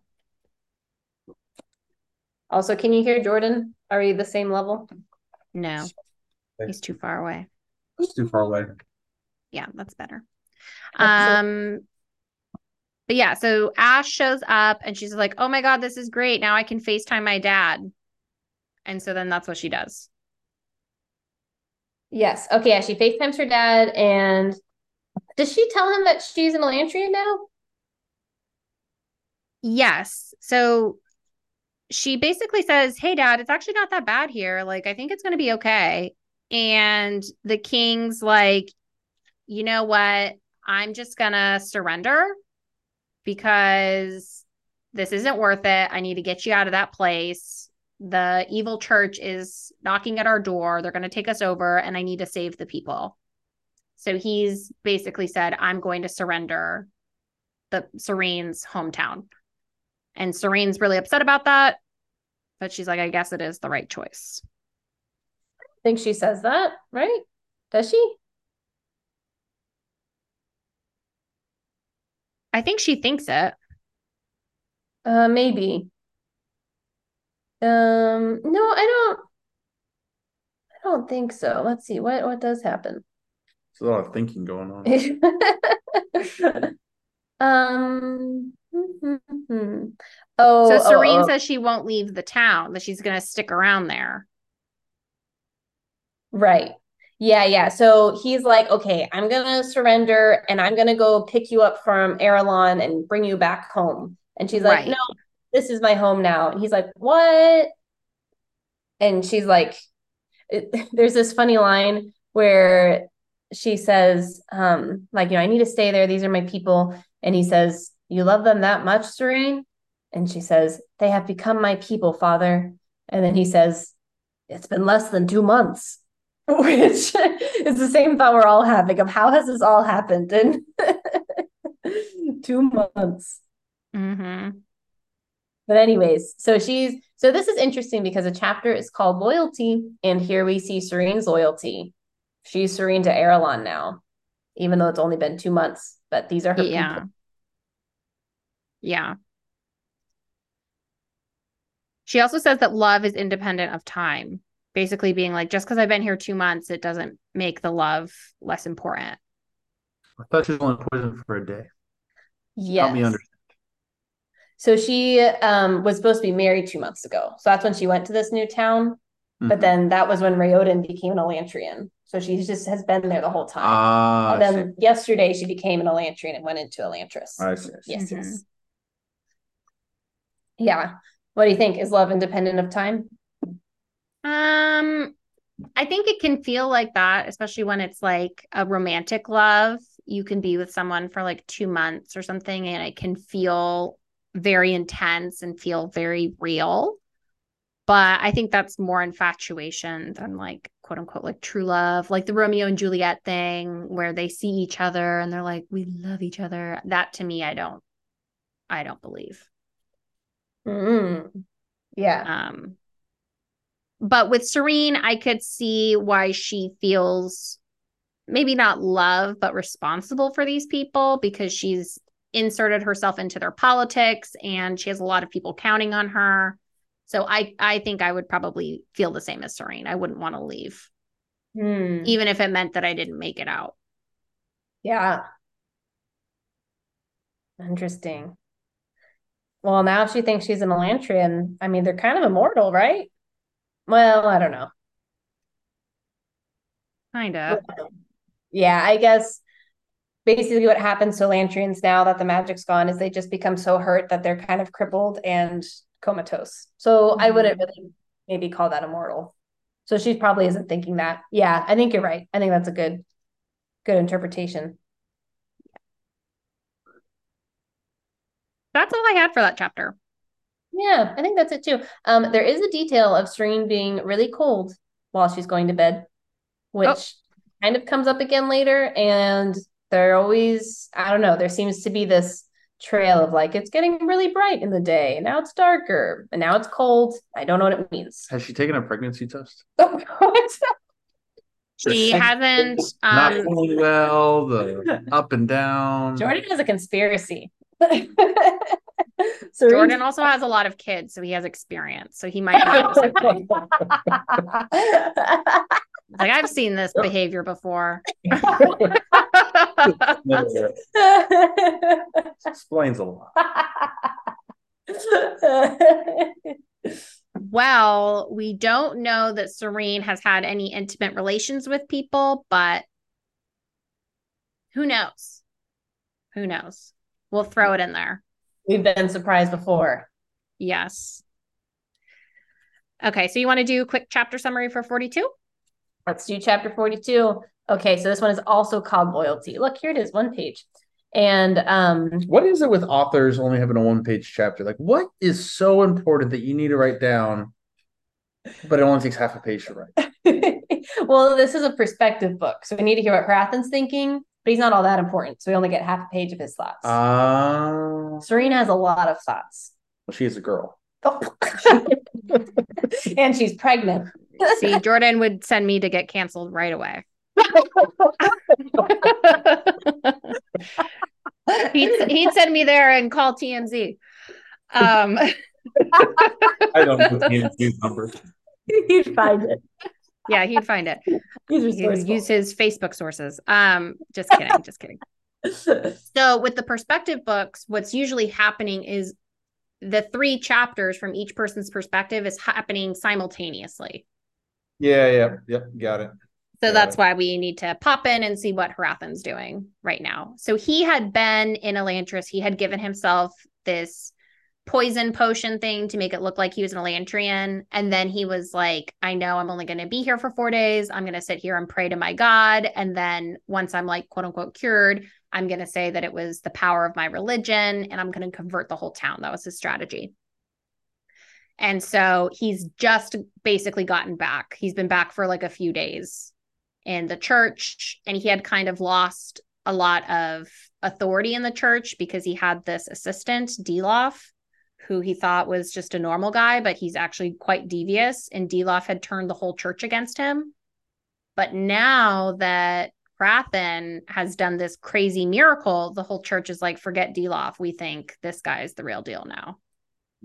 Also, can you hear Jordan? Are we the same level? No, he's too far away. He's too far away. Yeah, that's better. That's Um, but yeah, so Ashe shows up and she's like, Oh my God, this is great. Now I can FaceTime my dad. And so then that's what she does. Yes. Okay. Yeah. She FaceTimes her dad, and does she tell him that she's an Elantrian now? Yes. So she basically says, Hey, dad, it's actually not that bad here. Like, I think it's going to be okay. And the king's like, You know what? I'm just going to surrender because this isn't worth it. I need to get you out of that place. The evil church is knocking at our door. They're going to take us over, and I need to save the people. So he's basically said, I'm going to surrender the Sarene's hometown. And Sarene's really upset about that. But she's like, I guess it is the right choice. I think she says that, right? Does she? I think she thinks it. Uh, maybe. Um, no, I don't. I don't think so. Let's see what what does happen. There's a lot of thinking going on. [laughs] um. mhm. Oh, So oh, Sarene oh, says she won't leave the town, that she's going to stick around there. right. Yeah, yeah. So he's like, okay, I'm gonna surrender and I'm gonna go pick you up from Arelon and bring you back home. And she's like, Right. no, this is my home now. And he's like, what? And she's like, it, [laughs] there's this funny line where she says, um, like, you know, I need to stay there. These are my people. And he says, You love them that much, Sarene? And she says, They have become my people, father. And then he says, It's been less than two months, [laughs] which is the same thought we're all having of how has this all happened in [laughs] two months. Mm-hmm. But anyways, so she's so this is interesting because a chapter is called loyalty, and here we see Sarene's loyalty. She's Serene to Arelon now, even though it's only been two months. But these are her Yeah. people. Yeah. She also says that love is independent of time, basically being like, just because I've been here two months, it doesn't make the love less important. I thought she was only poisoned for a day. Yes. Help me understand. So she um was supposed to be married two months ago. So that's when she went to this new town. But Mhm. then that was when Raoden became an Elantrian. So she just has been there the whole time. Ah, and I see. then yesterday she became an Elantrian and went into Elantris. I see. I see. Yes, Mhm. yes. Yeah. What do you think? Is love independent of time? Um, I think it can feel like that, especially when it's like a romantic love. You can be with someone for like two months or something, and it can feel very intense and feel very real. But I think that's more infatuation than like quote unquote like true love, like the Romeo and Juliet thing where they see each other and they're like, we love each other. That to me, I don't, I don't believe. Mm. Yeah. Um, but with Sarene, I could see why she feels maybe not love, but responsible for these people because she's inserted herself into their politics and she has a lot of people counting on her. So I I think I would probably feel the same as Sarene. I wouldn't want to leave, Hmm. even if it meant that I didn't make it out. Yeah. Interesting. Well, now she thinks she's an Elantrian. I mean, they're kind of immortal, right? Well, I don't know. Kind of. Yeah, I guess basically what happens to Elantrians now that the magic's gone is they just become so hurt that they're kind of crippled and comatose. So I mm-hmm. wouldn't really maybe call that immortal. So she probably isn't thinking that. Yeah, I think you're right. I think that's a good good interpretation. That's all I had for that chapter. Yeah, I think that's it too. Um, there is a detail of Sarene being really cold while she's going to bed, which kind of comes up again later. And there always, I don't know, there seems to be this trail of like it's getting really bright in the day, and now it's darker, and now it's cold. I don't know what it means. Has she taken a pregnancy test? [laughs] She hasn't. Not Um, feeling well. The [laughs] up and down. Jordan has a conspiracy. [laughs] Jordan also has a lot of kids, so he has experience. So he might know. this. [laughs] like I've seen this behavior before. Explains a lot. Well, we don't know that Sarene has had any intimate relations with people, but who knows? Who knows? We'll throw it in there. We've been surprised before. Yes. Okay, so you want to do a quick chapter summary for 42? Let's do chapter 42. Okay, so this one is also called loyalty. Look, here it is, one page. And um What is it with authors only having a one page chapter? Like, what is so important that you need to write down, but it only takes half a page to write? [laughs] well, this is a perspective book, so we need to hear what Hrathen's thinking, but he's not all that important. So we only get half a page of his thoughts. Ah, Serena has a lot of thoughts. well, she is a girl. [laughs] and she's pregnant. See, Jordan would send me to get canceled right away. [laughs] he'd, he'd send me there and call TMZ. Um, I don't know TMZ's number. [laughs] He'd find it. Yeah, he'd find it. [laughs] He would use his Facebook sources. Um, just kidding, just kidding. [laughs] So with the perspective books, what's usually happening is the three chapters from each person's perspective is happening simultaneously. Yeah, yeah, yep, got it. So Got that's it. why we need to pop in and see what Hrathen's doing right now. So he had been in Elantris. He had given himself this poison potion thing to make it look like he was an Elantrian. And then he was like, I know I'm only going to be here for four days. I'm going to sit here and pray to my God. And then once I'm like, quote unquote, cured, I'm going to say that it was the power of my religion and I'm going to convert the whole town. That was his strategy. And so he's just basically gotten back. He's been back for like a few days in the church and he had kind of lost a lot of authority in the church because he had this assistant Dilaf who he thought was just a normal guy but he's actually quite devious and Dilaf had turned the whole church against him but now that Hrathen has done this crazy miracle the whole church is like forget Dilaf we think this guy is the real deal now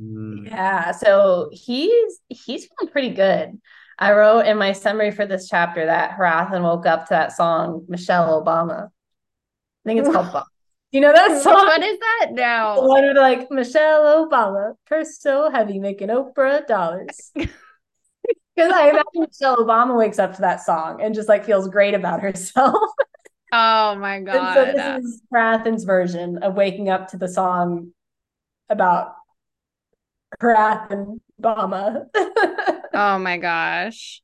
Mm. Yeah, so he's he's feeling pretty good. I wrote in my summary for this chapter that Hrathen woke up to that song Michelle Obama. I think it's called [laughs] Bop. You know that song? what is that The no one with like Michelle Obama, purse so heavy, making Oprah dollars. [laughs] Because I imagine Michelle Obama wakes up to that song and just like feels great about herself. [laughs] oh my And god so this is Hrathen's version of waking up to the song about Hrathen Bama. [laughs] Oh my gosh.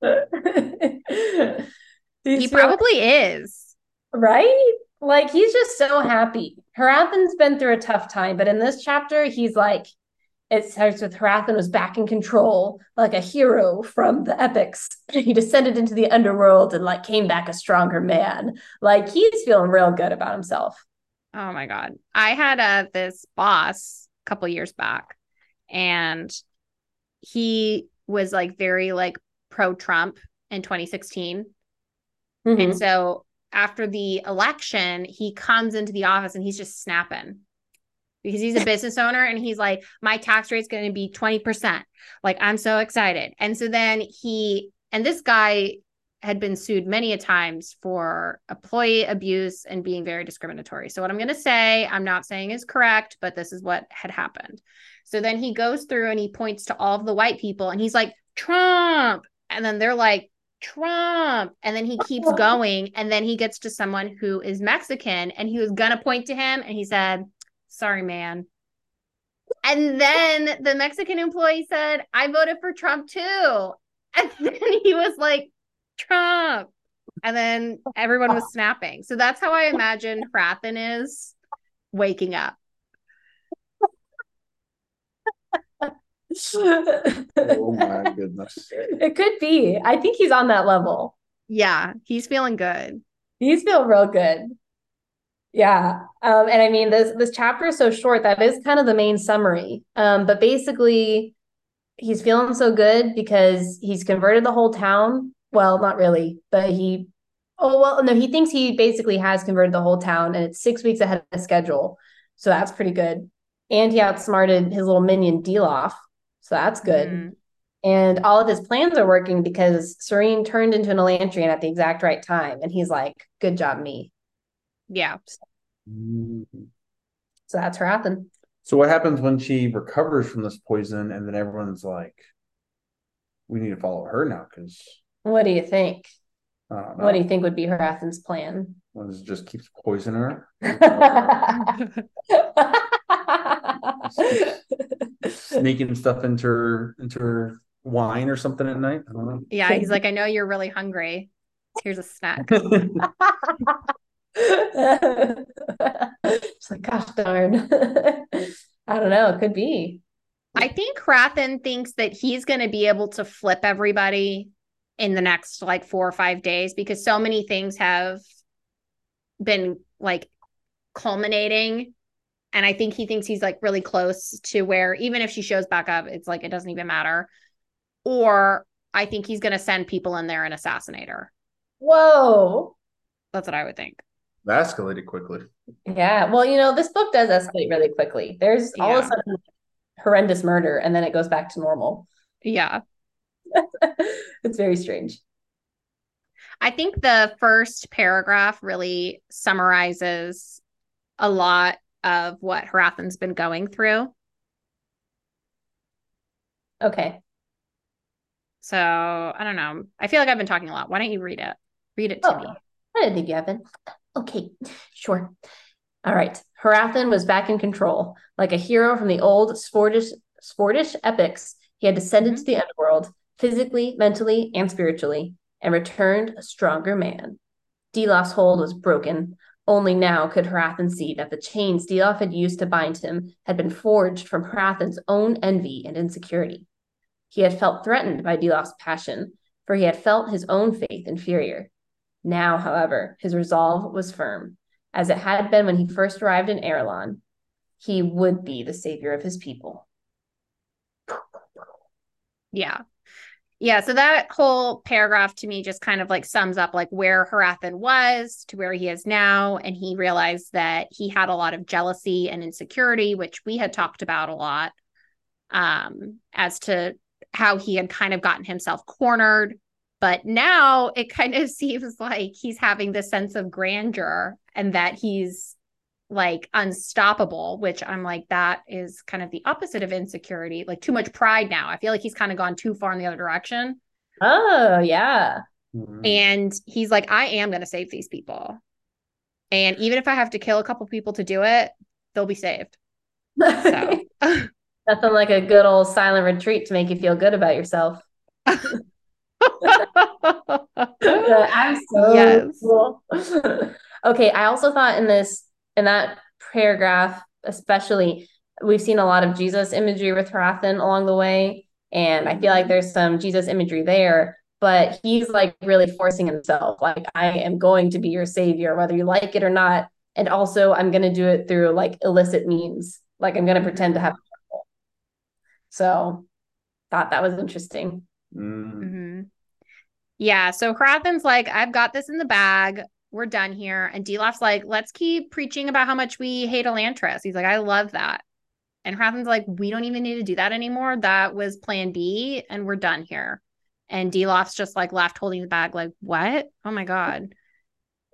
He probably is. right? Like he's just so happy. Hrathen's been through a tough time, but in this chapter, he's like, it starts with Hrathen was back in control, like a hero from the epics. [laughs] He descended into the underworld and like came back a stronger man. Like he's feeling real good about himself. Oh my god. I had uh this boss a couple years back and he was like very like pro Trump in 2016. Mhm. And so after the election, he comes into the office and he's just snapping because he's a [laughs] business owner and he's like, my tax rate's going to be 20%. Like, I'm so excited. And so then he, and this guy had been sued many a times for employee abuse and being very discriminatory. So, what I'm going to say, I'm not saying is correct, but this is what had happened. So then he goes through and he points to all of the white people and he's like, Trump. And then they're like, Trump. And then he keeps oh. going. And then he gets to someone who is Mexican and he was going to point to him and he said, Sorry, man. And then the Mexican employee said, I voted for Trump too. [laughs] And then he was like, Trump. And then everyone was [laughs] snapping. So that's how I imagine Hrathen is waking up. Oh my [laughs] goodness. it could be. I think he's on that level. Yeah, he's feeling good. He's feeling real good. Yeah. Um, and I mean this this chapter is so short that is kind of the main summary. Um, but basically he's feeling so good because he's converted the whole town. Well, not really, but he oh well no, he thinks he basically has converted the whole town and it's six weeks ahead of schedule. So that's pretty good. And he outsmarted his little minion Dilaf. So that's good. Mhm. And all of his plans are working because Sarene turned into an Elantrian at the exact right time. And he's like, good job, me. Yeah. So that's Hrathen. So what happens when she recovers from this poison and then everyone's like, we need to follow her now because What do you think? I don't What do you think would be her Athens plan? What is it just keeps poisoning her? [laughs] [laughs] [laughs] Sneaking stuff into her into her wine or something at night. I don't know. Yeah, he's like, I know you're really hungry. Here's a snack. [laughs] know. It's like, gosh darn. [laughs] I don't know. It could be. I think Hrathen thinks that he's going to be able to flip everybody in the next like four or five days because so many things have been like culminating. And I think he thinks he's like really close to where even if she shows back up, it's like it doesn't even matter. Or I think he's going to send people in there and assassinate her. Whoa. That's what I would think. That escalated quickly. Yeah. Well, you know, this book does escalate really quickly. There's all of a sudden horrendous murder and then it goes back to normal. Yeah. [laughs] it's very strange. I think the first paragraph really summarizes a lot of what Hrathen's been going through. Okay. So I don't know. I feel like I've been talking a lot. Why don't you read it? Read it to Oh. me. I didn't think you have been. Okay, sure. All right. Hrathen was back in control. Like a hero from the old Svordish, Svordish epics, he had descended mm-hmm. to the underworld, physically, mentally, and spiritually, and returned a stronger man. Dilaf's hold was broken. Only now could Hrathen see that the chains Dilaf had used to bind him had been forged from Hrathen's own envy and insecurity. He had felt threatened by Dilaf's passion, for he had felt his own faith inferior. Now, however, his resolve was firm, as it had been when he first arrived in Arelon. He would be the savior of his people. Yeah. Yeah. So that whole paragraph to me just kind of like sums up like where Hrathen was to where he is now. And he realized that he had a lot of jealousy and insecurity, which we had talked about a lot um, as to how he had kind of gotten himself cornered. But now it kind of [laughs] seems like he's having this sense of grandeur and that he's like unstoppable, which I'm like, that is kind of the opposite of insecurity, like too much pride now. I feel like he's kind of gone too far in the other direction. Oh, yeah. Mhm. And he's like, I am going to save these people. And even if I have to kill a couple people to do it, they'll be saved. So [laughs] Nothing like a good old silent retreat to make you feel good about yourself. [laughs] [laughs] I'm so Yes. cool. okay, I also thought in this in that paragraph, especially, we've seen a lot of Jesus imagery with Hrathen along the way, and I feel like there's some Jesus imagery there. But he's like really forcing himself, like I am going to be your savior, whether you like it or not. And also, I'm going to do it through like illicit means, like I'm going to pretend to have. control. So, thought that was interesting. Mm. hmm Yeah. So Hrathen's like, I've got this in the bag. We're done here. And Dilaf's like, let's keep preaching about how much we hate Elantris. He's like, I love that. And Hrathen's like, we don't even need to do that anymore. That was plan B, and we're done here. And Dilaf's just like left holding the bag, like, what? Oh my God.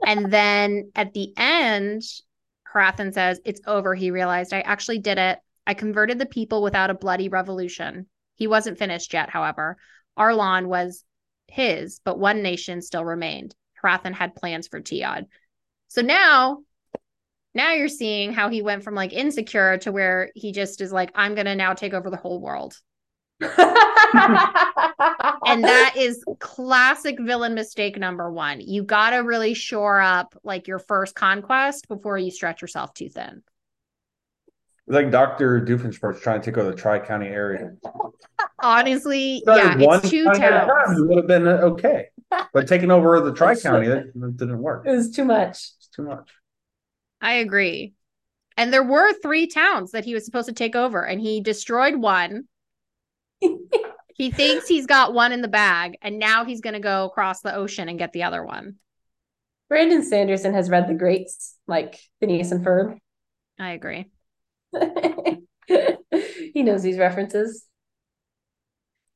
and [laughs] then at the end, Hrathen says, It's over. He realized I actually did it. I converted the people without a bloody revolution. He wasn't finished yet, however. Arelon was his, but one nation still remained. Hrathen had plans for Teod. So now, now you're seeing how he went from like insecure to where he just is like, I'm gonna now take over the whole world. [laughs] And that is classic villain mistake number one. You gotta really shore up like your first conquest before you stretch yourself too thin. Like Dr. Doofenshmirtz trying to take over the Tri County area. Honestly, Started yeah, one it's two county time, towns. It would have been uh, okay. But taking over the Tri County, that, that didn't work. it was too much. It's too much. I agree. And there were three towns that he was supposed to take over, and he destroyed one. [laughs] he thinks he's got one in the bag, and now he's going to go across the ocean and get the other one. Brandon Sanderson has read the greats like Phineas and Ferb. I agree. [laughs] he knows these references.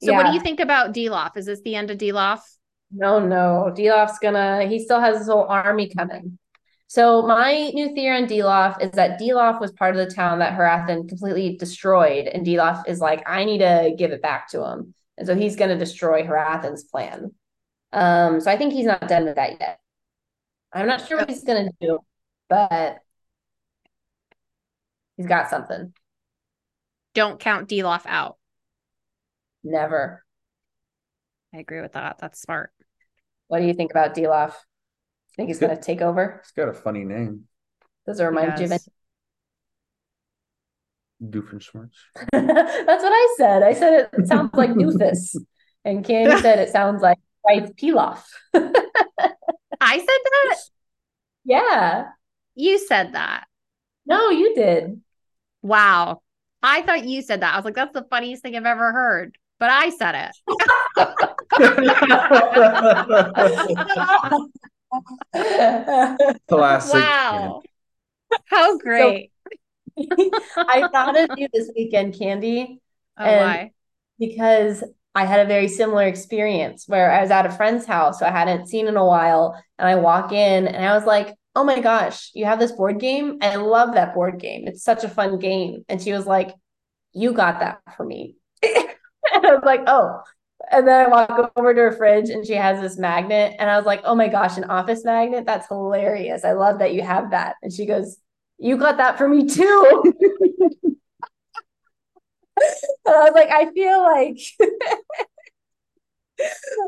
So, what do you think about Dilaf? Is this the end of Dilaf? No, no. Dilaf's gonna, he still has his whole army coming. So my new theory on Dilaf is that Dilaf was part of the town that Hrathen completely destroyed, and Dilaf is like, I need to give it back to him. And so he's gonna destroy Hrathen's plan. Um, so I think he's not done with that yet. I'm not sure what he's gonna do, but he's got something. Don't count Dilaf out. Never. I agree with that. That's smart. What do you think about Dilaf? Think he's gonna take over? He's got a funny name. Does it remind you of anything? Doofenshmirtz. [laughs] That's what I said. I said it sounds like doofus. [laughs] And Candy said it sounds like rice pilaf. I said that? [laughs] Yeah. You said that. No, you did. Wow. I thought you said that. I was like, that's the funniest thing I've ever heard. But I said it. [laughs] Classic. Wow. How great. [laughs] I thought of you this weekend, Candy, oh, and- why? because I had a very similar experience where I was at a friend's house who I hadn't seen in a while. And I walk in and I was like, oh my gosh, you have this board game? I love that board game. It's such a fun game. And she was like, you got that for me. [laughs] [laughs] I was like, oh. And then I walk over to her fridge and she has this magnet. And I was like, oh my gosh, an office magnet? That's hilarious. I love that you have that. And she goes, you got that for me too. [laughs] and I was like, I feel like [laughs]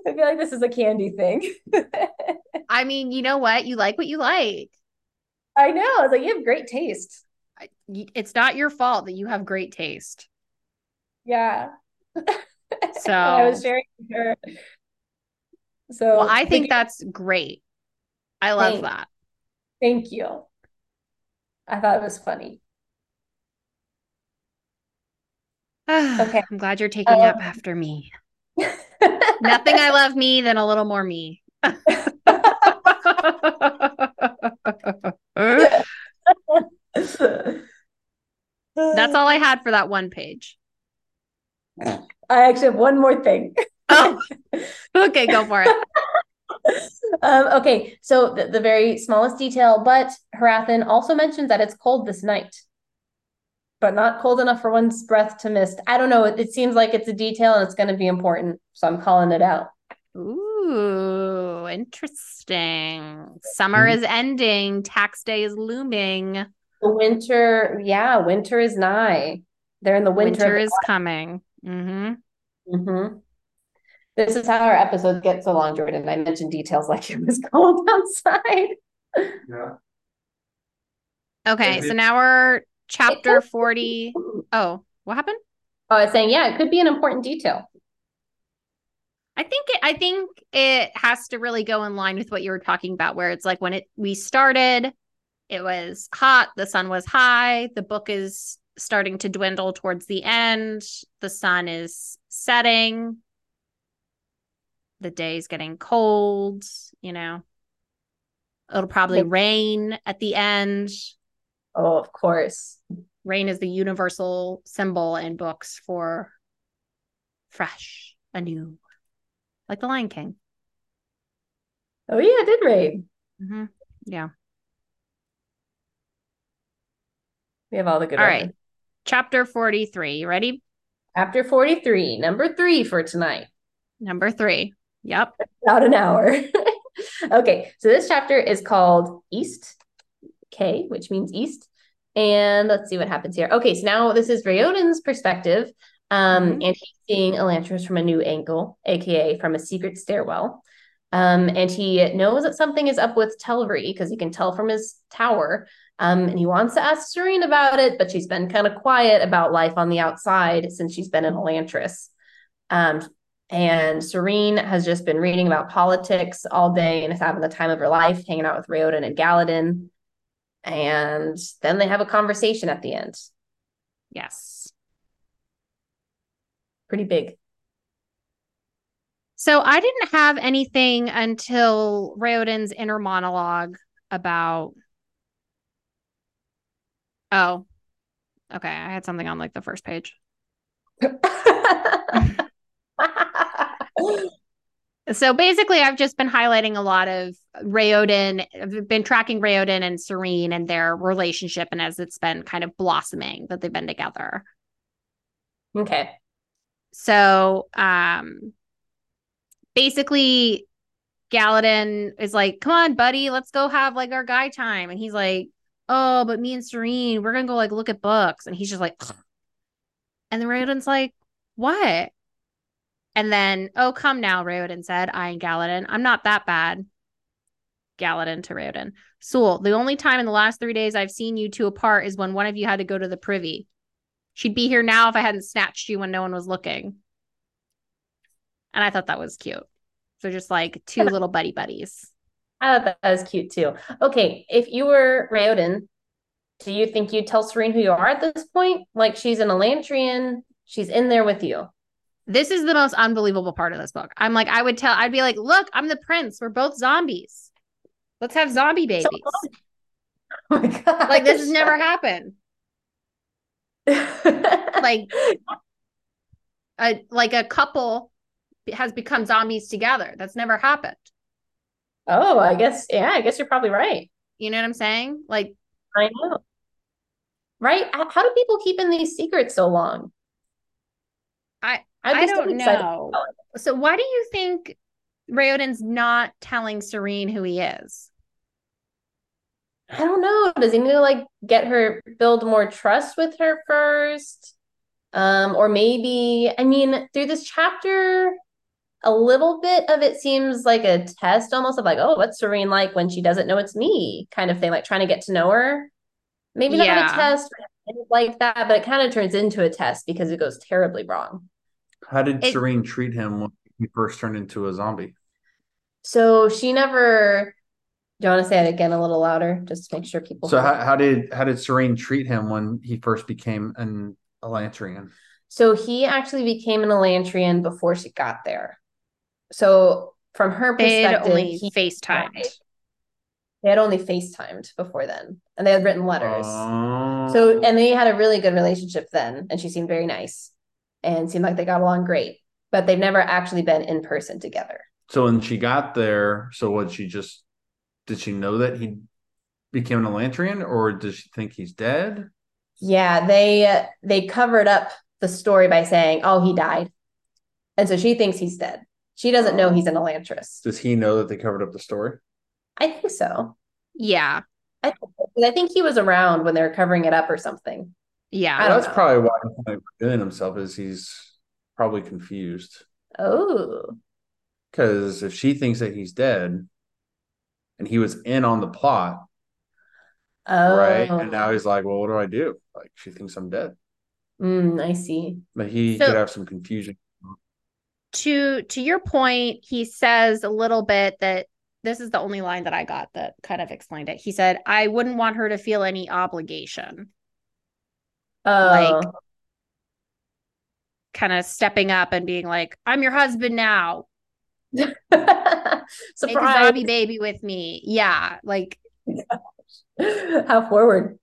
I feel like this is a candy thing. I mean, you know what? You like what you like. I know. I was like, you have great taste. It's not your fault that you have great taste. Yeah. So, [laughs] I was sharing her. So well, I think that's great. I love Thanks. that. thank you. I thought it was funny. [sighs] Okay. I'm glad you're taking up Um, after me. [laughs] Nothing I love me than a little more me. [laughs] That's all I had for that one page. I actually have one more thing. [laughs] Oh, okay, go for it. [laughs] um, okay, so the, the very smallest detail, but Hrathen also mentions that it's cold this night, but not cold enough for one's breath to mist. I don't know. It, it seems like it's a detail and it's going to be important, so I'm calling it out. Ooh, interesting. Summer Mhm. is ending. Tax day is looming. The winter, yeah, winter is nigh. They're in the winter. Winter is coming. Hmm hmm This is how our episode gets so long, Jordan. I mentioned details like it was cold [laughs] outside. Yeah. Okay, Maybe- so now we're chapter 40. Oh, what happened? Oh, I was saying, yeah, it could be an important detail. I think it, I think it has to really go in line with what you were talking about, where it's like when it we started, it was hot, the sun was high, the book is starting to dwindle towards the end, the sun is setting, the day's getting cold, you know. It'll probably rain at the end. Oh, of course. Rain is the universal symbol in books for fresh, anew, like the Lion King. Oh, yeah, it did rain. hmm Yeah. We have all the good All right. Chapter 43. You ready? Chapter 43, number three for tonight. Number three. Yep. About an hour. [laughs] okay, so this chapter is called East K, which means east. And let's see what happens here. Okay, so now this is Raoden's perspective. Um, Mhm. and he's seeing Elantris from a new angle, aka from a secret stairwell. Um, and he knows that something is up with Telrii because he can tell from his tower. Um, and he wants to ask Sarene about it, but she's been kind of quiet about life on the outside since she's been in Elantris. Um, and Sarene has just been reading about politics all day and is having the time of her life, hanging out with Raoden and Galladon. And then they have a conversation at the end. Yes. Pretty big. So I didn't have anything until Raoden's inner monologue about. Oh, okay. I had something on like the first page. [laughs] So basically, I've just been highlighting a lot of Raoden. I've been tracking Raoden and Sarene and their relationship, and as it's been kind of blossoming that they've been together. okay. So, um, basically, Galladon is like, "Come on, buddy, let's go have like our guy time," and he's like, "Oh, but me and Sarene, we're gonna go like look at books," and he's just like, and then Raoden's like, "What?" And then, "Oh, come now," Raoden said, I and Galladon. "I'm not that bad." Galladon to Raoden. Sule, the only time in the last three days I've seen you two apart is when one of you had to go to the privy. She'd be here now if I hadn't snatched you when no one was looking. And I thought that was cute. So just like two [laughs] little buddy buddies. I thought that was cute too. Okay, if you were Raoden, do you think you'd tell Sarene who you are at this point? Like she's an Elantrian, she's in there with you. This is the most unbelievable part of this book. I'm like, I would tell, I'd be like, look, I'm the prince. We're both zombies. Let's have zombie babies. [laughs] Oh my god. like this has never happened. [laughs] Like a like a couple has become zombies together. That's never happened. Oh, I guess yeah, I guess you're probably right. You know what I'm saying? Like I know. Right? How do people keep in these secrets so long? I I don't know. So why do you think Raoden's not telling Sarene who he is? I don't know. Does he need to like get her build more trust with her first? Um, or maybe, I mean, through this chapter, a little bit of it seems like a test almost of like, oh, what's Sarene like when she doesn't know it's me kind of thing, like trying to get to know her. Maybe not Yeah. a test like that, but it kind of turns into a test because it goes terribly wrong. How did It- Sarene treat him when he first turned into a zombie? So she never, do you want to say it again a little louder just to make sure people So how, how did how did Serene treat him when he first became an Elantrian? So he actually became an Elantrian before she got there. So from her They had perspective, only he FaceTimed. died. They had only FaceTimed before then, and they had written letters. Oh. So, and they had a really good relationship then, and she seemed very nice and seemed like they got along great, but they've never actually been in person together. So when she got there, so what she just did she know that he became an Elantrian or does she think he's dead? Yeah, they uh, they covered up the story by saying, "Oh, he died," and so she thinks he's dead. She doesn't know he's an Elantris. Does he know that they covered up the story? I think so. Yeah. I think, I think he was around when they were covering it up or something. Yeah. I don't that's know. probably why he's not revealing himself is he's probably confused. Oh. Because if she thinks that he's dead and he was in on the plot, Oh. right? And now he's like, Well, what do I do? Like she thinks I'm dead. Mm, I see. But he So- could have some confusion. To to your point, he says a little bit that this is the only line that I got that kind of explained it. He said, "I wouldn't want her to feel any obligation." Oh. Like kind of stepping up and being like, "I'm your husband now. [laughs] Make a Surprise. zombie baby with me." Yeah, like [laughs] How forward.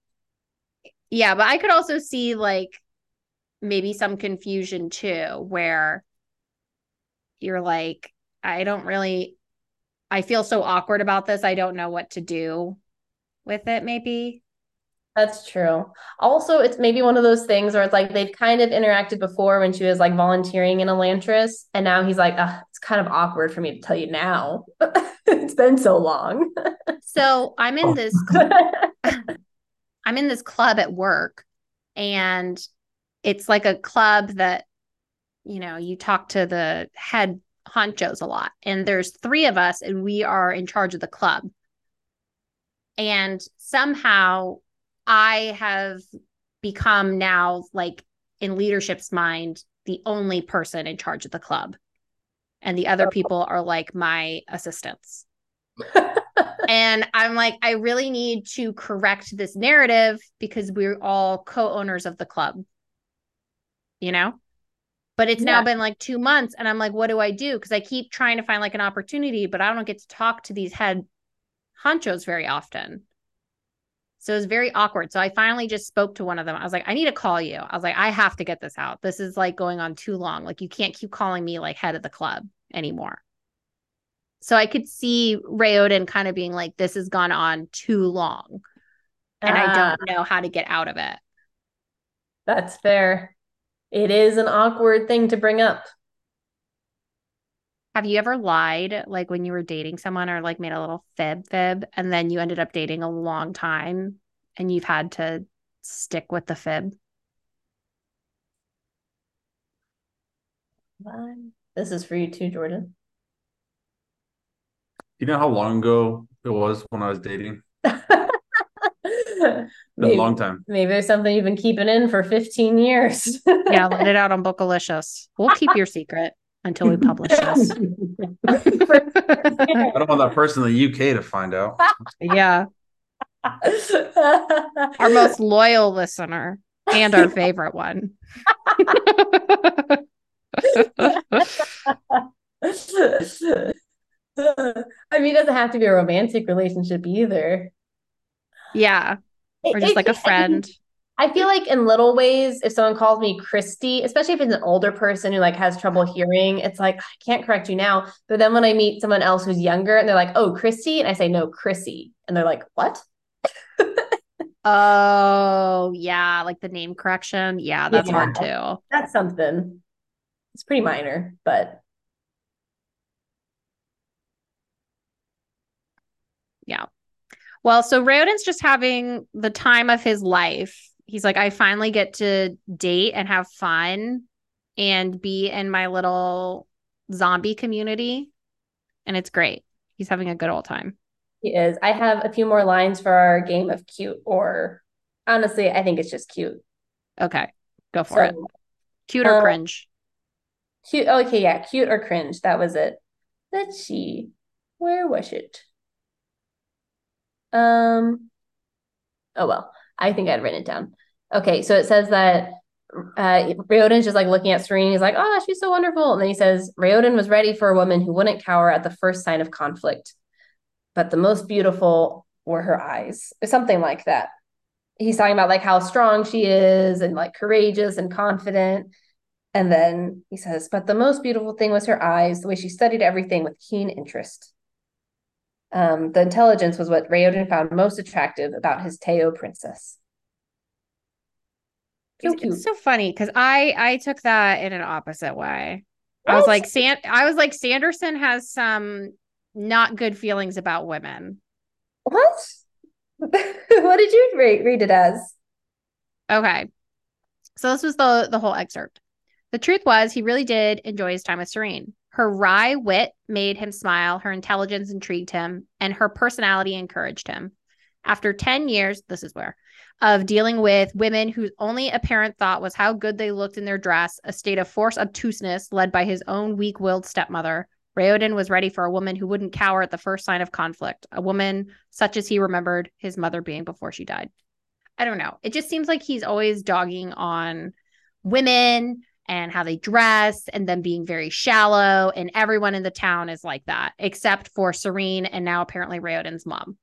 yeah, but I could also see like maybe some confusion too, where you're like, I don't really, I feel so awkward about this. I don't know what to do with it, maybe. That's true. Also, it's maybe one of those things where it's like they've kind of interacted before when she was like volunteering in Elantris, and now he's like, it's kind of awkward for me to tell you now. [laughs] it's been so long. So I'm in Oh. this, [laughs] I'm in this club at work, and it's like a club that, you know, you talk to the head honchos a lot, and there's three of us, and we are in charge of the club. And somehow I have become now, like in leadership's mind, the only person in charge of the club. And the other oh. people are like my assistants. [laughs] and I'm like, I really need to correct this narrative because we're all co owners of the club, you know? But it's now been like two months, and I'm like, what do I do? Because I keep trying to find like an opportunity, but I don't get to talk to these head honchos very often. So it's very awkward. So I finally just spoke to one of them. I was like, I need to call you. I was like, I have to get this out. This is like going on too long. Like, you can't keep calling me like head of the club anymore. So I could see Raoden kind of being like, this has gone on too long. And I Ah, don't know how to get out of it. That's fair. It is an awkward thing to bring up. Have you ever lied like when you were dating someone or like made a little fib fib and then you ended up dating a long time and you've had to stick with the fib? This is for you too, Jordan. You know how long ago it was when I was dating? [laughs] Been a maybe, long time. maybe there's something you've been keeping in for 15 years. [laughs] Yeah, let it out on [laughs] Bookalicious. We'll keep your secret until we publish this. [laughs] I don't want that person in the UK to find out. yeah, our most loyal listener and our favorite one. I mean, it doesn't have to be a romantic relationship either. Yeah, or just like a friend. I feel like in little ways, if someone calls me Christy, especially if it's an older person who like has trouble hearing, it's like I can't correct you now. But then when I meet someone else who's younger and they're like, "Oh, Christy," and I say, "No, Chrissy," and they're like, "What?" [laughs] Oh, yeah, like the name correction. Yeah, that's hard too. That's something. It's pretty minor, but Well, so Raoden's just having the time of his life. He's like, I finally get to date and have fun and be in my little zombie community. And it's great. He's having a good old time. he is. I have a few more lines for our game of cute, or honestly, I think it's just cute. Okay, go for it. Cute or uh, cringe? cute. Okay, yeah, cute or cringe. That was it. Let's see. Where was it? Um. Oh well, I think I'd written it down. Okay, so it says that uh Raoden's just like looking at Sarene. He's like, "Oh, she's so wonderful." And then he says, "Raoden was ready for a woman who wouldn't cower at the first sign of conflict, but the most beautiful were her eyes." Something like that. He's talking about like how strong she is and like courageous and confident. And then he says, "But the most beautiful thing was her eyes, the way she studied everything with keen interest." Um, the intelligence was what Raoden found most attractive about his Teo princess. So It's, cute. it's so funny because I I took that in an opposite way. I was like, San I was like, Sanderson has some not good feelings about women. What? [laughs] what did you rate, read it as? Okay. So this was the the whole excerpt. The truth was he really did enjoy his time with Sarene. Her wry wit made him smile, her intelligence intrigued him, and her personality encouraged him. After 10 years, this is where, of dealing with women whose only apparent thought was how good they looked in their dress, a state of forced obtuseness led by his own weak willed stepmother, Raoden was ready for a woman who wouldn't cower at the first sign of conflict, a woman such as he remembered his mother being before she died. I don't know. It just seems like he's always dogging on women and how they dress and them being very shallow. And everyone in the town is like that, except for Sarene and now apparently Raoden's mom.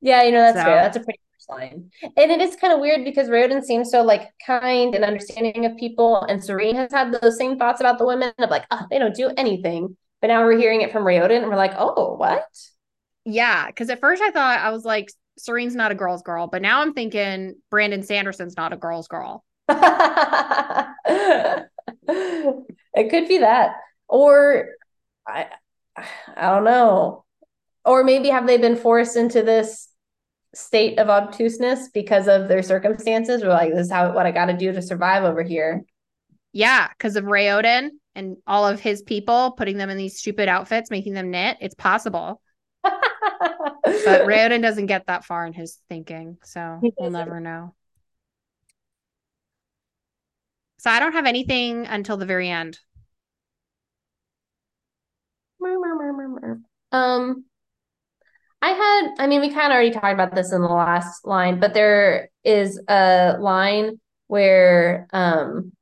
Yeah, you know, that's So- fair. That's a pretty first line. And it is kind of weird because Raoden seems so like kind and understanding of people, and Sarene has had those same thoughts about the women of like, oh, they don't do anything. But now we're hearing it from Raoden, and we're like, oh, what? Yeah. Because at first I thought I was like, Sarene's not a girl's girl. But now I'm thinking Brandon Sanderson's not a girl's girl. [laughs] it could be that. Or I I don't know. Or maybe have they been forced into this state of obtuseness because of their circumstances? We're like, this is how what I gotta do to survive over here. Yeah. Because of Raoden and all of his people putting them in these stupid outfits, making them knit. It's possible. [laughs] But Raoden doesn't get that far in his thinking. So we'll never know. So I don't have anything until the very end. Um, I had, I mean, we kind of already talked about this in the last line, but there is a line where um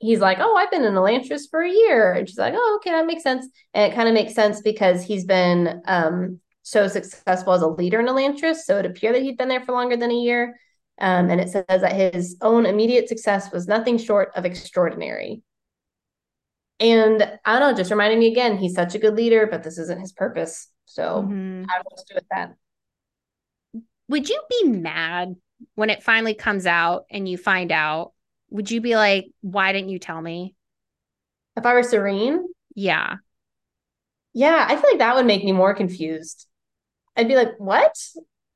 he's like, Oh, I've been in Elantris for a year. And she's like, Oh, okay, that makes sense. And it kind of makes sense because he's been um so successful as a leader in Elantris. So it appeared that he'd been there for longer than a year. Um, and it says that his own immediate success was nothing short of extraordinary. And I don't know, just reminding me again, he's such a good leader, but this isn't his purpose. So Mhm. how do we do with that? Would you be mad when it finally comes out and you find out? Would you be like, why didn't you tell me? If I were Sarene, Yeah. yeah, I feel like that would make me more confused. I'd be like, what?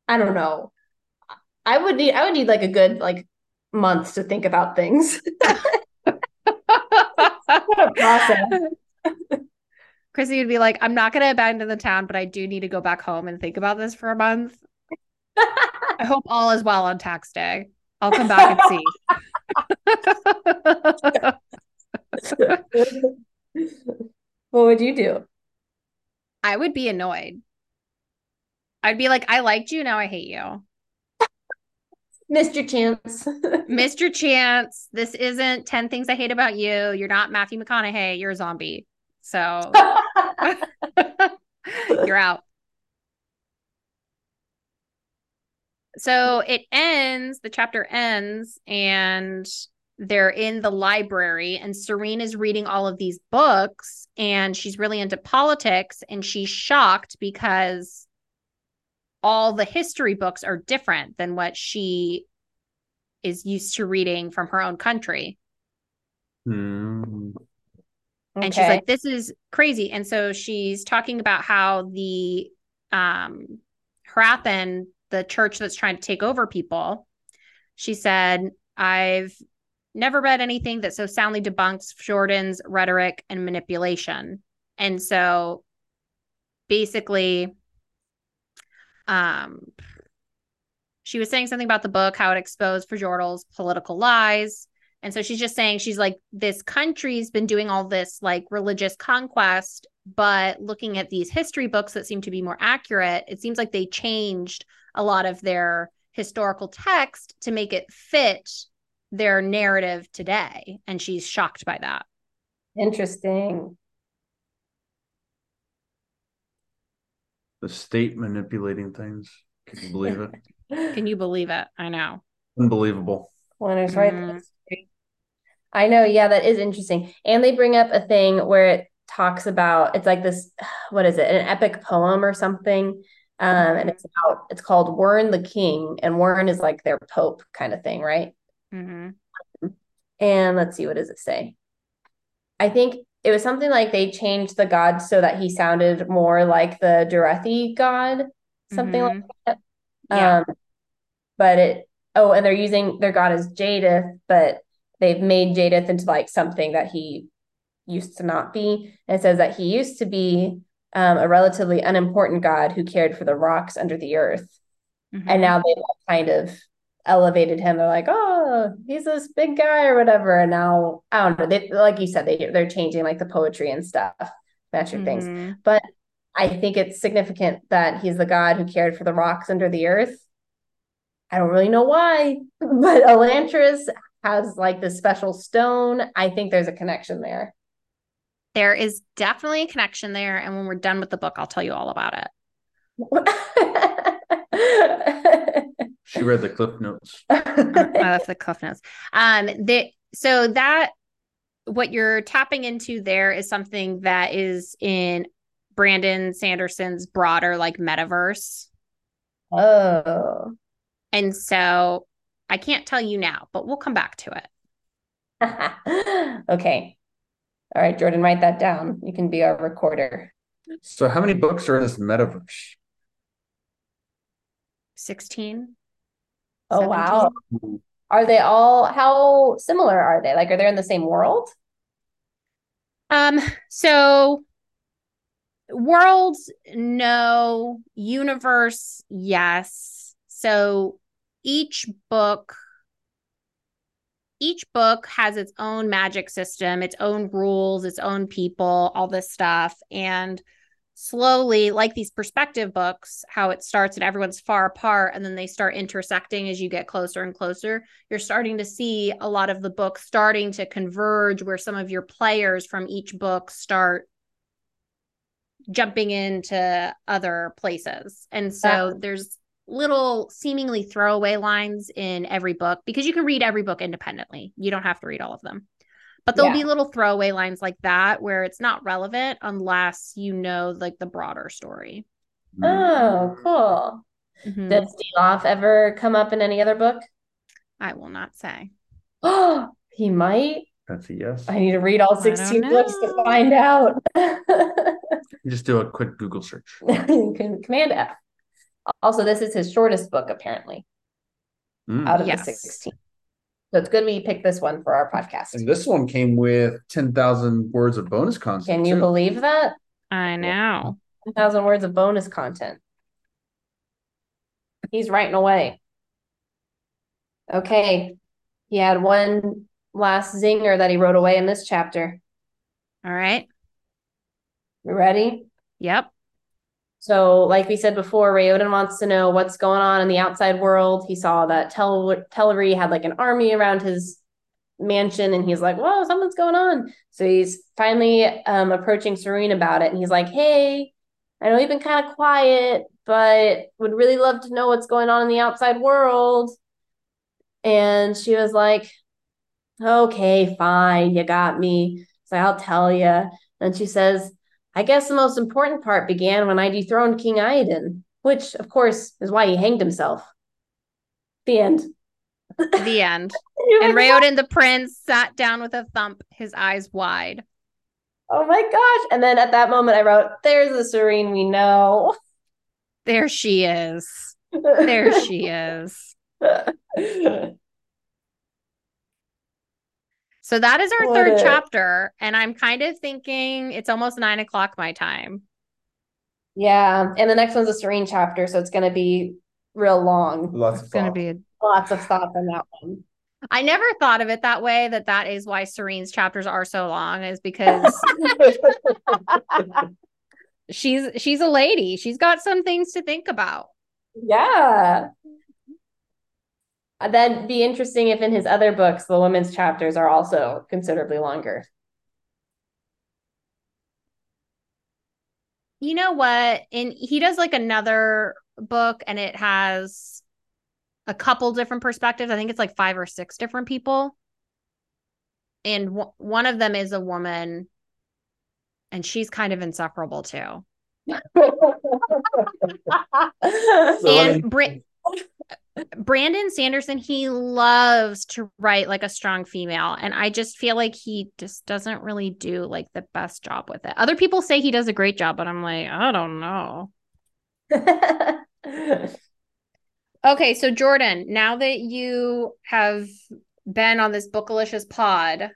I don't know. I would need I would need like a good like month to think about things. [laughs] What a process. [laughs] Chrissy would be like, I'm not going to abandon the town, but I do need to go back home and think about this for a month. [laughs] I hope all is well on tax day. I'll come back and see. What would you do? I would be annoyed. I'd be like, I liked you, now I hate you. Your chance. [laughs] Mr. Chance, this isn't 10 things I hate about you. You're not Matthew McConaughey. You're a zombie. So [laughs] you're out. So it ends, the chapter ends, and they're in the library, and Sarene is reading all of these books, and she's really into politics, and she's shocked because all the history books are different than what she is used to reading from her own country. Hmm. And she's like, this is crazy. And so she's talking about how the um Hrathen, the church that's trying to take over people, she said, I've never read anything that so soundly debunks Fjorden's rhetoric and manipulation. And so basically, um she was saying something about the book, how it exposed Fjordell's political lies. And so she's just saying, she's like, this country's been doing all this like religious conquest, but looking at these history books that seem to be more accurate, it seems like they changed a lot of their historical text to make it fit their narrative today. And she's shocked by that. Interesting. The state manipulating things. Can you believe it? [laughs] Can you believe it? I know. Unbelievable. Winners right. Mhm. I know, yeah, that is interesting. And they bring up a thing where it talks about it's like this, [sighs] what is it, an epic poem or something. Um, and it's about it's called Wyrn the King, and Wyrn is like their pope kind of thing, right? hmm And let's see, what does it say? I think it was something like they changed the god so that he sounded more like the Derethi god, something like that. Yeah. Um, but it oh, and they're using their god as Jaddeth, but they've made Jaddeth into like something that he used to not be. And it says that he used to be um, a relatively unimportant god who cared for the rocks under the earth. Mm-hmm. And now they've kind of elevated him. They're like, oh, he's this big guy or whatever. And now I don't know. They, like you said, they they're changing like the poetry and stuff, magic things. Mhm. But I think it's significant that he's the god who cared for the rocks under the earth. I don't really know why, [laughs] but Elantris has like this special stone. I think there's a connection there. There is definitely a connection there. And when we're done with the book, I'll tell you all about it. [laughs] She read the cliff notes. [laughs] I left the cliff notes. Um, the, so that what you're tapping into there is something that is in Brandon Sanderson's broader like metaverse. oh. And so I can't tell you now, but we'll come back to it. [laughs] okay. All right, Jordan, write that down. You can be our recorder. So how many books are in this metaverse? 16. Oh, 17? wow. Are they all, how similar are they? Like, are they in the same world? Um, so worlds, no. Universe, yes. So each book, each book has its own magic system, its own rules, its own people, all this stuff. And slowly, like these perspective books, how it starts and everyone's far apart and then they start intersecting as you get closer and closer. You're starting to see a lot of the books starting to converge where some of your players from each book start jumping into other places. And so there's little seemingly throwaway lines in every book because you can read every book independently. You don't have to read all of them. But there'll Yeah. be little throwaway lines like that where it's not relevant unless you know like the broader story. Oh, cool. Mhm. Does Dilaf ever come up in any other book? I will not say. Oh, [gasps] he might. That's a yes. I need to read all 16 books to find out. [laughs] Just do a quick Google search. [laughs] Command F. Also, this is his shortest book, apparently, Mm. out of Yes. the 16. So it's good we picked this one for our podcast. And this one came with 10,000 words of bonus content. Can you too. believe that? I know. 1,000 words of bonus content. He's writing away. Okay. He had one last zinger that he wrote away in this chapter. All right. You ready? Yep. So, like we said before, Raoden wants to know what's going on in the outside world. He saw that Tel Telrii had like an army around his mansion, and he's like, "Whoa, something's going on." So he's finally um, approaching Sarene about it, and he's like, "Hey, I know you've been kind of quiet, but would really love to know what's going on in the outside world." And she was like, "Okay, fine, you got me." So I'll tell you. And she says, I guess the most important part began when I dethroned King Iadon, which, of course, is why he hanged himself. The end. The end. [laughs] And Raoden the prince sat down with a thump, his eyes wide. Oh my gosh. And then at that moment, I wrote, There's the Sarene we know. There she is. [laughs] There she is. [laughs] So that is our What third a- chapter. And I'm kind of thinking it's almost nine o'clock my time. yeah. And the next one's a Sarene chapter. So it's going to be real long. Lots It's of going to be a Lots of stuff in that one. I never thought of it that way that that is why Sarene's chapters are so long is because [laughs] she's she's a lady. She's got some things to think about. yeah. Uh, That'd be interesting if in his other books, the women's chapters are also considerably longer. You know what? And he does like another book and it has a couple different perspectives. I think it's like five or six different people. And w- one of them is a woman and she's kind of insufferable too. [laughs] and Bra- Brandon Sanderson, he loves to write like a strong female. And I just feel like he just doesn't really do like the best job with it. Other people say he does a great job, but I'm like, I don't know. [laughs] Okay, so Jordan, now that you have been on this Bookalicious pod,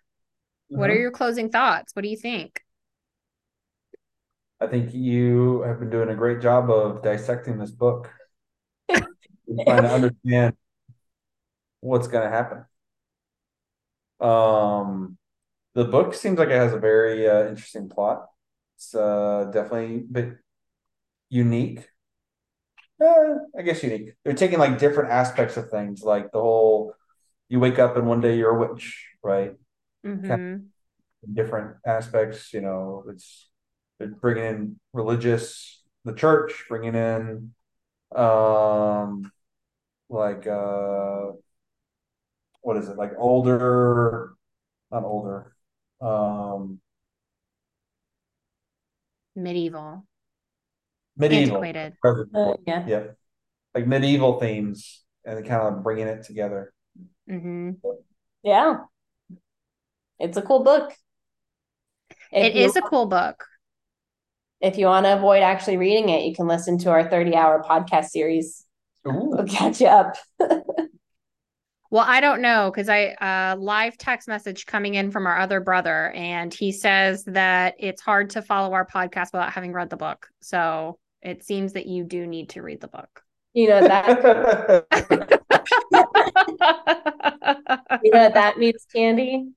what are Mhm. your closing thoughts? What do you think? I think you have been doing a great job of dissecting this book and trying to understand what's going to happen. Um, the book seems like it has a very uh, interesting plot. It's uh, definitely a bit unique. Uh, I guess unique. They're taking like different aspects of things, like the whole you wake up and one day you're a witch, right? Mhm. different aspects. You know, it's bringing in religious, the church, bringing in, um, like uh, what is it? Like older, not older, um, Medieval, medieval, antiquated. Uh, yeah. yeah, like medieval themes, and kind of bringing it together. hmm Yeah. It's a cool book. If It you, a cool book. If you want to avoid actually reading it, you can listen to our 30 hour podcast series. Ooh. We'll catch you up. [laughs] Well, I don't know because I uh live text message coming in from our other brother, and he says that it's hard to follow our podcast without having read the book. So it seems that you do need to read the book. You know that [laughs] [laughs] you know what that means, Candy?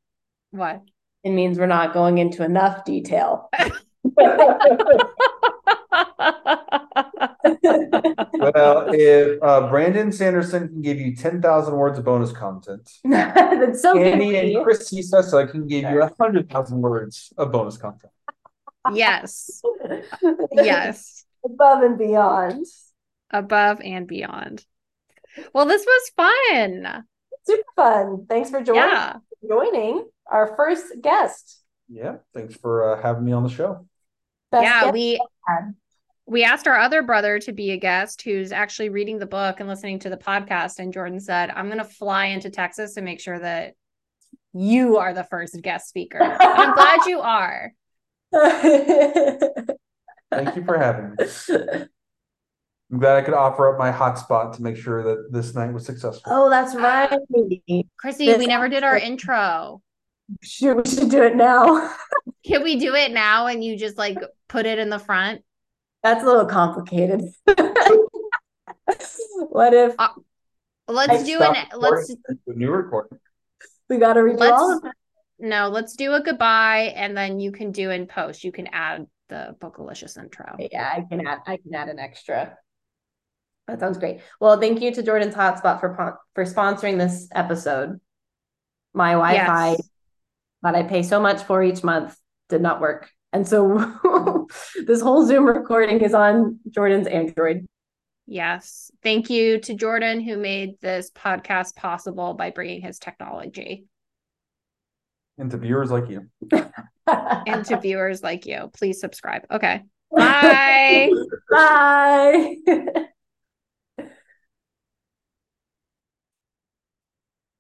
what? It means we're not going into enough detail. Well, if uh, Brandon Sanderson can give you 10,000 words of bonus content, [laughs] That's so Andy and good. Chris Cisa can give you 100,000 words of bonus content. yes. [laughs] Yes. Above and beyond. Above and beyond. Well, this was fun. Super fun. Thanks for joining Yeah. joining our first guest. Yeah, thanks for uh, having me on the show. Best yeah, guest we we asked our other brother to be a guest who's actually reading the book and listening to the podcast and Jordan said, "I'm going to fly into Texas to make sure that you are the first guest speaker." I'm glad you are. Thank you for having me. I'm glad I could offer up my hotspot to make sure that this night was successful. oh, that's right. Chrissy, This we never did our intro. Should we should do it now? Can we do it now and you just like put it in the front? That's a little complicated. [laughs] what if Uh, Let's do an let's do a new recording. we got to redo all let's of it? no, let's do a goodbye and then you can do in post. You can add the Bookalicious intro. Yeah, I can add. I can add an extra. That sounds great. Well, thank you to Jordan's Hotspot for for sponsoring this episode. My Wi-Fi Yes. that I pay so much for each month did not work, and so [laughs] this whole Zoom recording is on Jordan's Android. Yes. Thank you to Jordan who made this podcast possible by bringing his technology And to viewers like you. [laughs] and to viewers like you. Please subscribe. Okay. [laughs] Bye. Bye.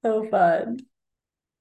so fun.